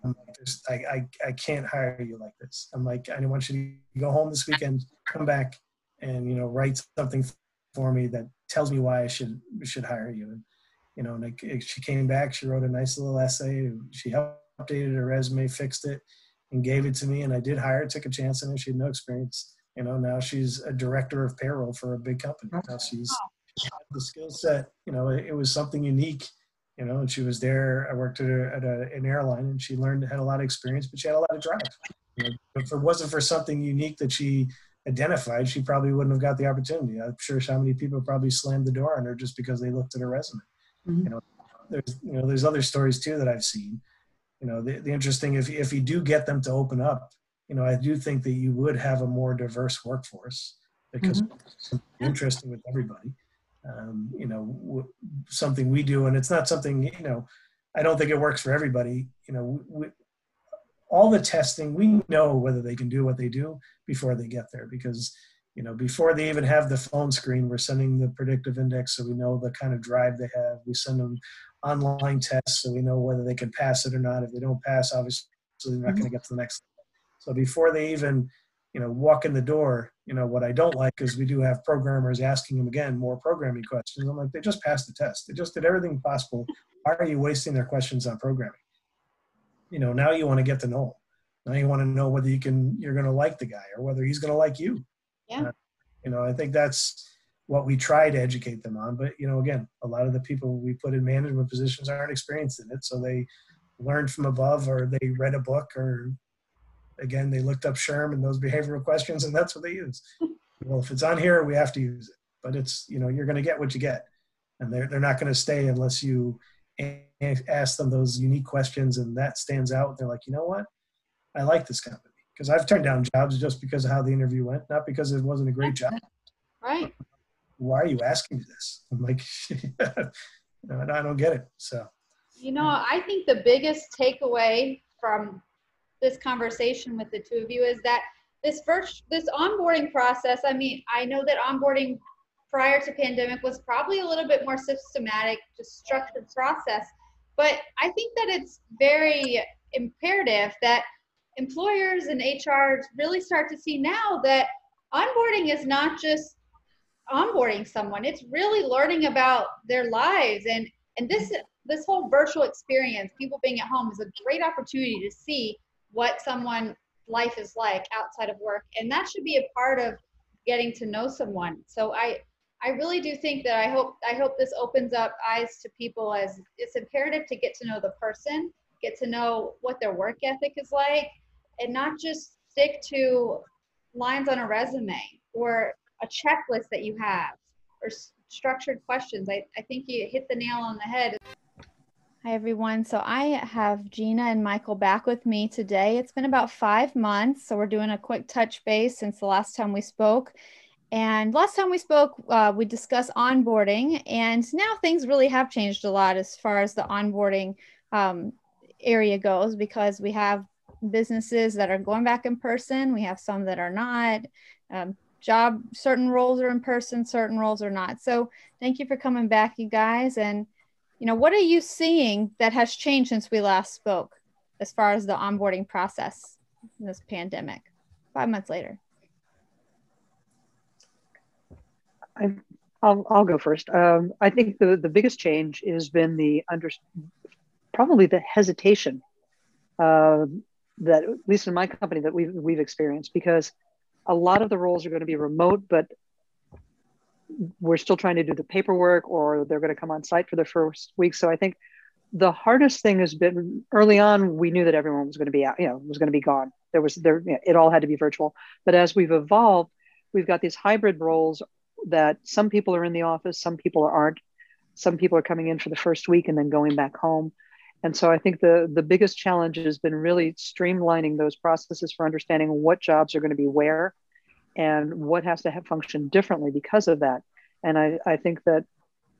I'm like, I, I, I can't hire you like this. I'm like, I want you to go home this weekend, come back and, you know, write something for me that tells me why I should, should hire you. And, you know, and I, she came back, she wrote a nice little essay. She updated her resume, fixed it and gave it to me. And I did hire, took a chance on her. She had no experience. You know, now she's a director of payroll for a big company. Now she's, the skill set, you know, it, it, was something unique, you know, and she was there. I worked at, a, at a, an airline and she learned, had a lot of experience, but she had a lot of drive. You know, if it wasn't for something unique that she identified, she probably wouldn't have got the opportunity. I'm sure how many people probably slammed the door on her just because they looked at her resume. Mm-hmm. You know, there's, you know, there's other stories too that I've seen. You know, the, the interesting, if, if you do get them to open up, you know, I do think that you would have a more diverse workforce because mm-hmm. it's interesting with everybody um, you know w- something we do and it's not something you know i don't think it works for everybody you know we, all the testing we know whether they can do what they do before they get there because you know before they even have the phone screen we're sending the predictive index so we know the kind of drive they have. We send them online tests so we know whether they can pass it or not. If they don't pass obviously they're not going to get to the next level. so before they even you know walk in the door you know what i don't like is we do have programmers asking them again more programming questions. I'm like they just passed the test. They just did everything possible. Why are you wasting their questions on programming? You know now you want to get to know them now you want to know whether you can you're going to like the guy or whether he's going to like you yeah uh, you know i think that's what we try to educate them on but you know again a lot of the people we put in management positions aren't experienced in it so they learned from above or they read a book or again, they looked up SHRM and those behavioral questions, and that's what they use. well, if it's on here, we have to use it. But it's, you know, you're going to get what you get. And they're, they're not going to stay unless you ask them those unique questions and that stands out. They're like, you know what? I like this company. Because I've turned down jobs just because of how the interview went, not because it wasn't a great job. Right. Why are you asking me this? I'm like, no, I don't get it. So, you know, I think the biggest takeaway from this conversation with the two of you is that this first this onboarding process i mean i know that onboarding prior to pandemic was probably a little bit more systematic just structured process but i think that it's very imperative that employers and HR really start to see now that onboarding is not just onboarding someone it's really learning about their lives. And and this this whole virtual experience people being at home is a great opportunity to see what someone life is like outside of work. And that should be a part of getting to know someone. So i i really do think that i hope i hope this opens up eyes to people as it's imperative to get to know the person get to know what their work ethic is like and not just stick to lines on a resume or a checklist that you have or s- structured questions I, I think you hit the nail on the head Hi, everyone. So I have Gina and Michael back with me today. It's been about five months. So we're doing a quick touch base since the last time we spoke. And last time we spoke, uh, we discussed onboarding, and now things really have changed a lot as far as the onboarding um, area goes because we have businesses that are going back in person, we have some that are not. Um, job, certain roles are in person, certain roles are not. So thank you for coming back, you guys. And you know, what are you seeing that has changed since we last spoke as far as the onboarding process in this pandemic five months later? I, I'll, I'll go first. Um, I think the, the biggest change has been the under, probably the hesitation uh, that, at least in my company, that we've, we've experienced because a lot of the roles are going to be remote, but we're still trying to do the paperwork or they're going to come on site for the first week. So I think the hardest thing has been early on, we knew that everyone was going to be out, you know, was going to be gone. There was there, you know, it all had to be virtual. But as we've evolved, we've got these hybrid roles that some people are in the office, some people aren't. Some people are coming in for the first week and then going back home. And so I think the the biggest challenge has been really streamlining those processes for understanding what jobs are going to be where and what has to have function differently because of that. And I, I think that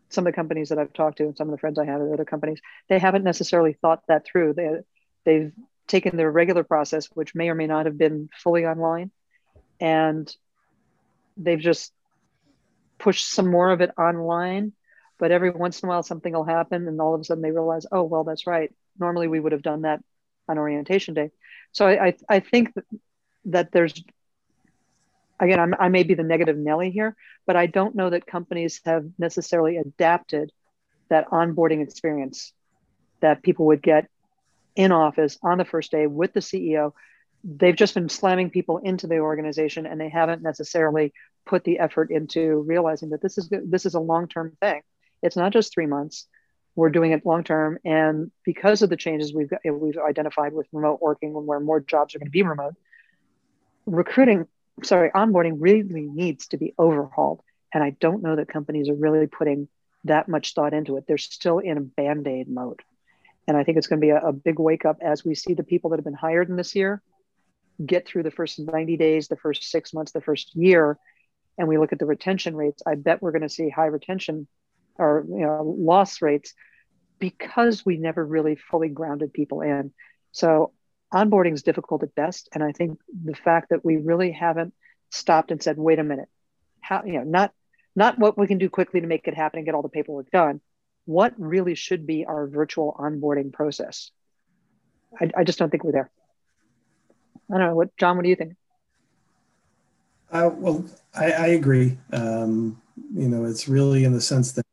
some of the companies that I've talked to and some of the friends I have at other companies, they haven't necessarily thought that through. They, they've taken their regular process, which may or may not have been fully online, and they've just pushed some more of it online. But every once in a while, something will happen, and all of a sudden they realize, oh, well, that's right. Normally we would have done that on orientation day. So I, I, I think that, there's again, I'm, i may be the negative Nelly here, but I don't know that companies have necessarily adapted that onboarding experience that people would get in office on the first day with the CEO. They've just been slamming people into the organization, and they haven't necessarily put the effort into realizing that this is this is a long term thing. It's not just three months. We're doing it long term, and because of the changes we've got, we've identified with remote working, where more jobs are going to be remote, recruiting sorry, onboarding really needs to be overhauled. And I don't know that companies are really putting that much thought into it. They're still in a band aid mode. And I think it's going to be a, a, big wake up as we see the people that have been hired in this year get through the first 90 days, the first six months, the first year, and we look at the retention rates. I bet we're going to see high retention or you know, loss rates because we never really fully grounded people in. So onboarding is difficult at best. And I think the fact that we really haven't stopped and said, wait a minute, how, you know, not, not what we can do quickly to make it happen and get all the paperwork done. What really should be our virtual onboarding process? I, I just don't think we're there. I don't know. What, John, what do you think? Uh, well, I, I agree. Um, you know, it's really in the sense that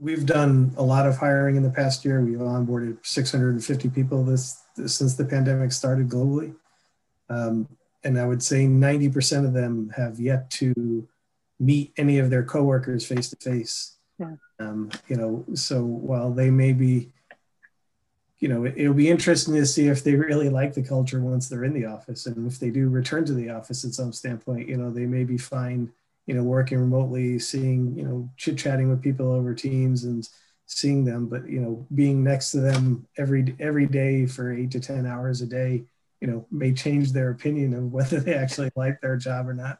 we've we've done a lot of hiring in the past year. We've onboarded 650 people this since the pandemic started globally. Um, and I would say 90% of them have yet to meet any of their coworkers face to face. You know, so while they may be, you know, it, will be interesting to see if they really like the culture once they're in the office. And if they do return to the office at some standpoint, you know, they may be fine, you know, working remotely, seeing, you know, chit chatting with people over Teams and, seeing them, but you know, being next to them every every day for eight to ten hours a day, you know, may change their opinion of whether they actually like their job or not.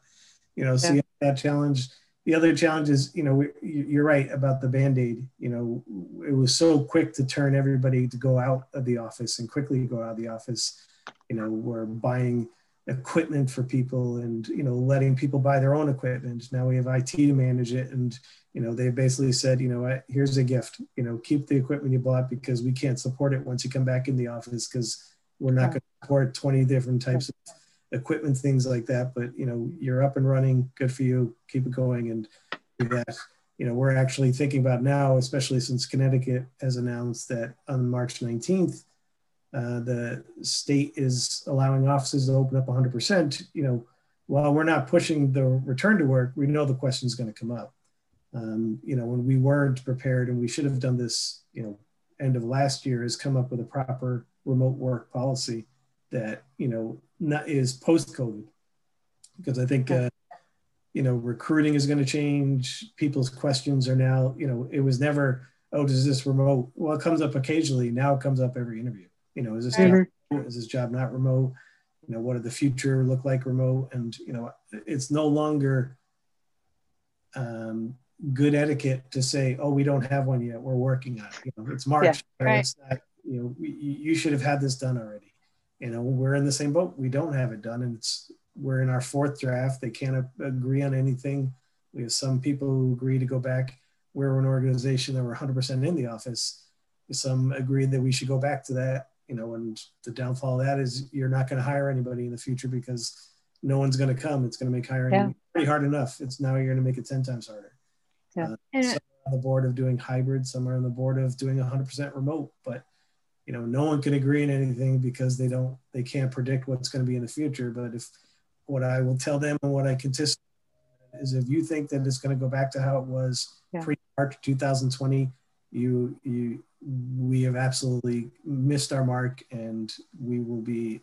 You know, yeah. see that challenge. The other challenge is, you know, you're right about the band aid. You know, it was so quick to turn everybody to go out of the office and quickly go out of the office. You know, we're buying equipment for people and you know letting people buy their own equipment. Now we have it to manage it. And you know they basically said you know here's a gift. You know keep the equipment you bought because we can't support it once you come back in the office because we're not going to support 20 different types of equipment things like that. But you know you're up and running. Good for you. Keep it going. And that you know we're actually thinking about now especially since connecticut has announced that on march 19th uh, the state is allowing offices to open up 100%, you know, while we're not pushing the return to work, we know the question is going to come up. Um, you know, when we weren't prepared and we should have done this, you know, end of last year is come up with a proper remote work policy that, you know, not, is post COVID. Because I think, uh, you know, recruiting is going to change. People's questions are now, you know, it was never, oh, does this remote? Well, it comes up occasionally. Now it comes up every interview. You know, is this Right. job, is this job not remote? You know, what did the future look like remote? And you know, it's no longer um, good etiquette to say, "Oh, we don't have one yet. We're working on it." You know, it's March. Yeah, right. It's not. You know, we, you should have had this done already. You know, we're in the same boat. We don't have it done, and it's we're in our fourth draft. They can't agree on anything. We have some people who agree to go back. We're an organization that we're 100% in the office. Some agreed that we should go back to that you know, and the downfall of that is you're not going to hire anybody in the future because no one's going to come. It's going to make hiring Yeah. pretty hard enough. It's now you're going to make it 10 times harder. Yeah. Uh, And- some are on the board of doing hybrid, some are on the board of doing 100% remote, but you know, no one can agree on anything because they don't, they can't predict what's going to be in the future. But if what I will tell them and what I can tis- is if you think that it's going to go back to how it was Yeah. pre March 2020, you, you, we have absolutely missed our mark and we will be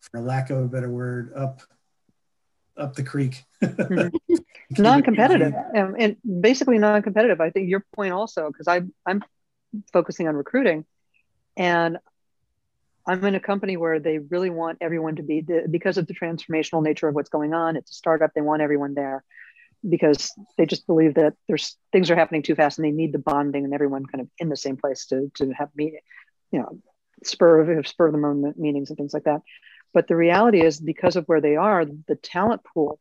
for lack of a better word up up the creek. Non-competitive. And basically non-competitive. I think your point also because i'm focusing on recruiting and i'm in a company where they really want everyone to be the, because of the transformational nature of what's going on it's a startup they want everyone there because they just believe that there's things are happening too fast and they need the bonding and everyone kind of in the same place to to have meeting you know spur of spur of the moment meetings and things like that but the reality is because of where they are the talent pool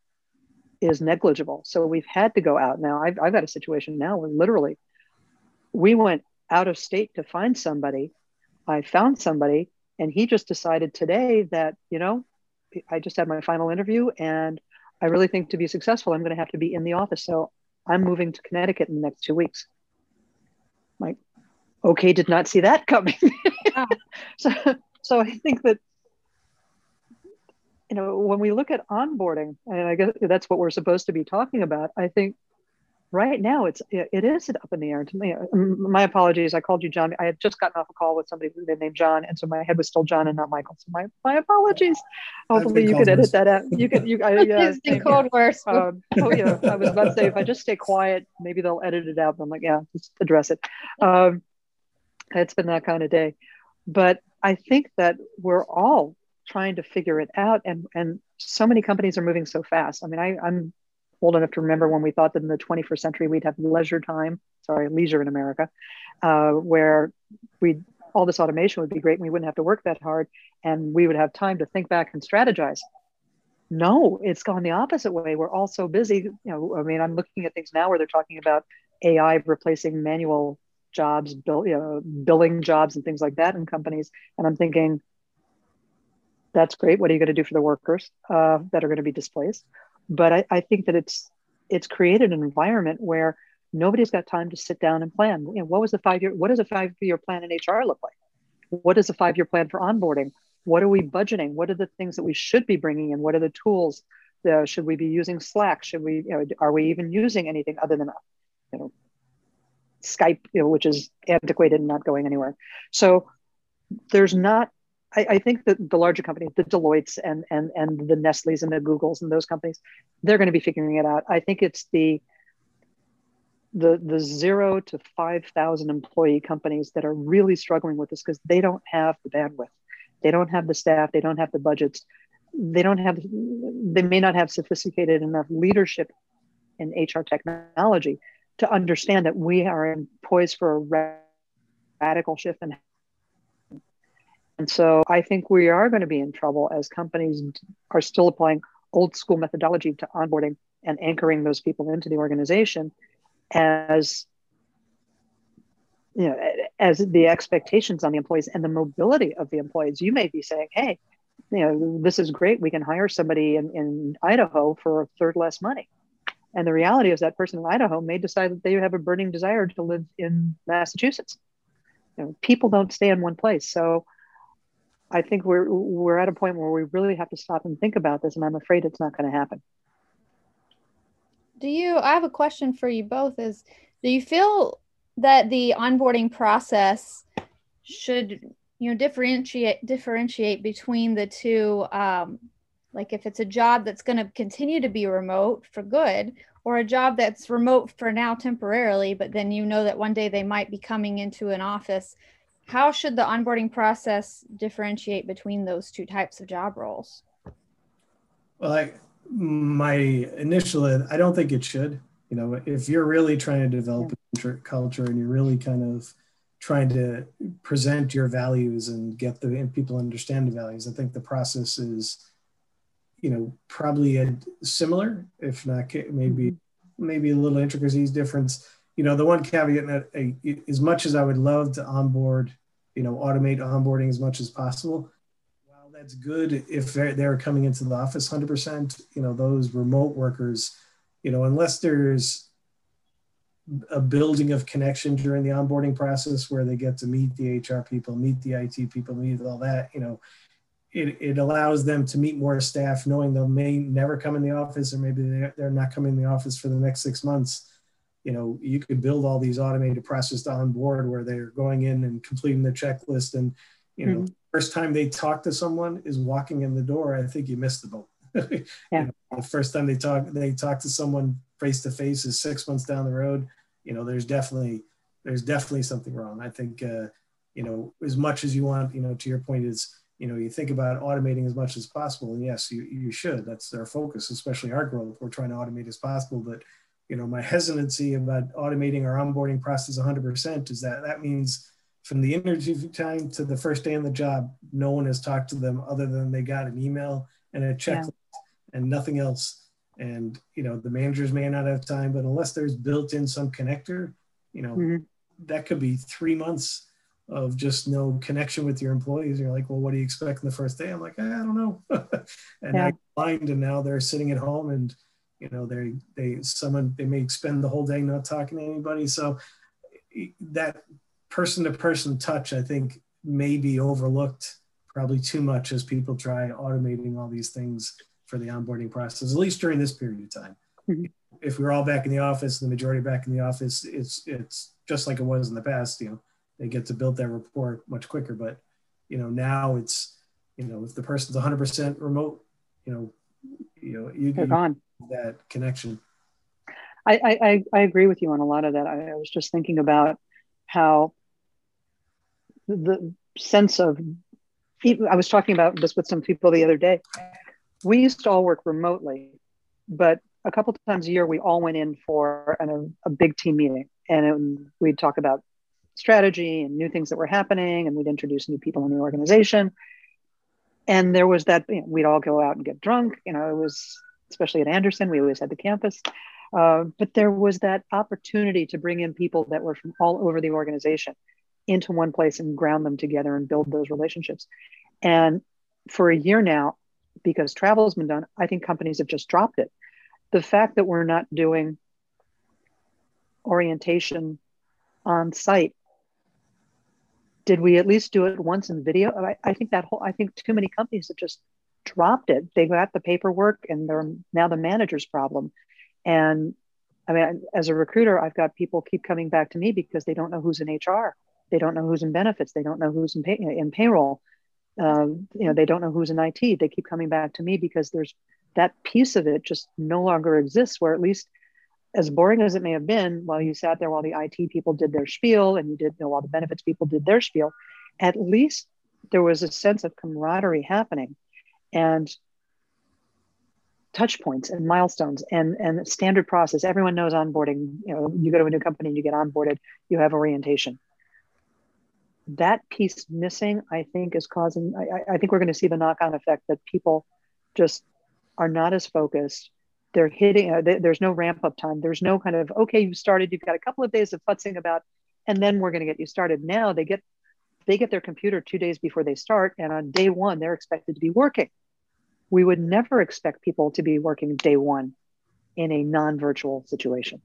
is negligible. So we've had to go out now. I've, I've got a situation now where literally we went out of state to find somebody. I found somebody, and he just decided today that, you know, I just had my final interview, and I really think to be successful, I'm going to have to be in the office. So I'm moving to Connecticut in the next two weeks. Like, okay, did not see that coming. Wow. so, so I think that you know, when we look at onboarding, and I guess that's what we're supposed to be talking about, I think right now it's it, it is up in the air to me. Um, My apologies, I called you John. I had just gotten off a call with somebody named John, and so my head was still John and not Michael. So my my apologies. Hopefully you called could edit that out. You could you I, yeah, It's the thank code words. Um, oh yeah, I was about to say if I just stay quiet, maybe they'll edit it out. But I'm like, yeah, just address it. Um, it's been that kind of day, but I think that we're all trying to figure it out, and and so many companies are moving so fast. I mean, I, I'm old enough to remember when we thought that in the 21st century we'd have leisure time, sorry, leisure in America, uh, where we all this automation would be great and we wouldn't have to work that hard, and we would have time to think back and strategize. No it's gone the opposite way. We're all so busy you know i mean i'm looking at things now where they're talking about ai replacing manual jobs bill, you know, billing jobs and things like that in companies. And i'm thinking that's great. What are you going to do for the workers uh, that are going to be displaced but I, I think that it's it's created an environment where nobody's got time to sit down and plan. You know what was the five year what does a five year plan in hr look like? What is a five year plan for onboarding? What are we budgeting? What are the things that we should be bringing in? What are the tools? Uh, should we be using slack? Should we you know, are we even using anything other than you know skype you know, which is antiquated and not going anywhere? So there's not I, I think that the larger companies the deloittes and and and the nestles and the googles and those companies they're going to be figuring it out. I think it's the the the zero to 5000 employee companies that are really struggling with this because they don't have the bandwidth. They don't have the staff. They don't have the budgets. They don't have they may not have sophisticated enough leadership in hr technology to understand that we are poised for a radical shift in And so I think we are going to be in trouble as companies are still applying old school methodology to onboarding and anchoring those people into the organization as you know as the expectations on the employees and the mobility of the employees. You may be saying hey you know this is great. We can hire somebody in, in idaho for a third less money. And the reality is that person in idaho may decide that they have a burning desire to live in massachusetts. You know, people don't stay in one place. So i think we're we're at a point where we really have to stop and think about this and i'm afraid it's not going to happen. Do you i have a question for you both is do you feel that the onboarding process should you know differentiate differentiate between the two um, like if it's a job that's going to continue to be remote for good or a job that's remote for now temporarily but then you know that one day they might be coming into an office how should the onboarding process differentiate between those two types of job roles well I, my initial i don't think it should you know if you're really trying to develop yeah. a culture and you're really kind of trying to present your values and get the and people understand the values i think the process is you know probably a similar if not maybe mm-hmm. maybe a little intricacies difference you know the one caveat that uh, as much as i would love to onboard you know automate onboarding as much as possible while that's good if they're, they're coming into the office 100% you know those remote workers you know, unless there's a building of connection during the onboarding process where they get to meet the HR people, meet the IT people, meet all that, you know, it, it allows them to meet more staff knowing they may never come in the office or maybe they're not coming in the office for the next six months. You know, you could build all these automated processes on board where they're going in and completing the checklist and, you know, mm-hmm. first time they talk to someone is walking in the door. I think you missed the boat. yeah. You know, the first time they talk, they talk to someone face to face is six months down the road. You know, there's definitely there's definitely something wrong. I think uh, you know as much as you want, you know, to your point is you know you think about automating as much as possible. And yes, you you should. That's our focus, especially our growth. We're trying to automate as possible, but you know my hesitancy about automating our onboarding process 100% is that that means from the interview time to the first day on the job no one has talked to them other than they got an email and a checklist and nothing else. And you know, the managers may not have time, but unless there's built in some connector, you know, mm-hmm. that could be three months of just no connection with your employees. You're like, well, what do you expect in the first day? I'm like, I don't know. and yeah. I blind, and now they're sitting at home, and you know, they they someone they may spend the whole day not talking to anybody. So that person to person touch, I think, may be overlooked probably too much as people try automating all these things for the onboarding process, at least during this period of time. Mm-hmm. If we're all back in the office, the majority back in the office, it's it's just like it was in the past. You know, they get to build that rapport much quicker. But you know, now it's you know, if the person's 100% remote, you know, you know, you get that connection. I, I I agree with you on a lot of that. I, I was just thinking about how the sense of I was talking about this with some people the other day we used to all work remotely, but a couple times a year we all went in for an, a, a big team meeting and it, we'd talk about strategy and new things that were happening and we'd introduce new people in the organization and there was that you know, we'd all go out and get drunk you know it was especially at anderson we always had the campus uh, but there was that opportunity to bring in people that were from all over the organization into one place and ground them together and build those relationships and for a year now because travel has been done, I think companies have just dropped it. The fact that we're not doing orientation on site, did we at least do it once in video? I, I think that whole, I think too many companies have just dropped it. They got the paperwork and they're now the manager's problem. And I mean, as a recruiter, I've got people keep coming back to me because they don't know who's in HR. They don't know who's in benefits. They don't know who's in, pay, in payroll um, you know they don't know who's in it they keep coming back to me because there's that piece of it just no longer exists where at least as boring as it may have been while you sat there while the it people did their spiel and you did you know while the benefits people did their spiel at least there was a sense of camaraderie happening and touch points and milestones and and standard process everyone knows onboarding you know you go to a new company and you get onboarded you have orientation that piece missing, I think, is causing. I, I think we're going to see the knock-on effect that people just are not as focused. They're hitting. Uh, they, there's no ramp-up time. There's no kind of okay, you started. You've got a couple of days of futzing about, and then we're going to get you started. Now they get they get their computer two days before they start, and on day one they're expected to be working. We would never expect people to be working day one in a non-virtual situation.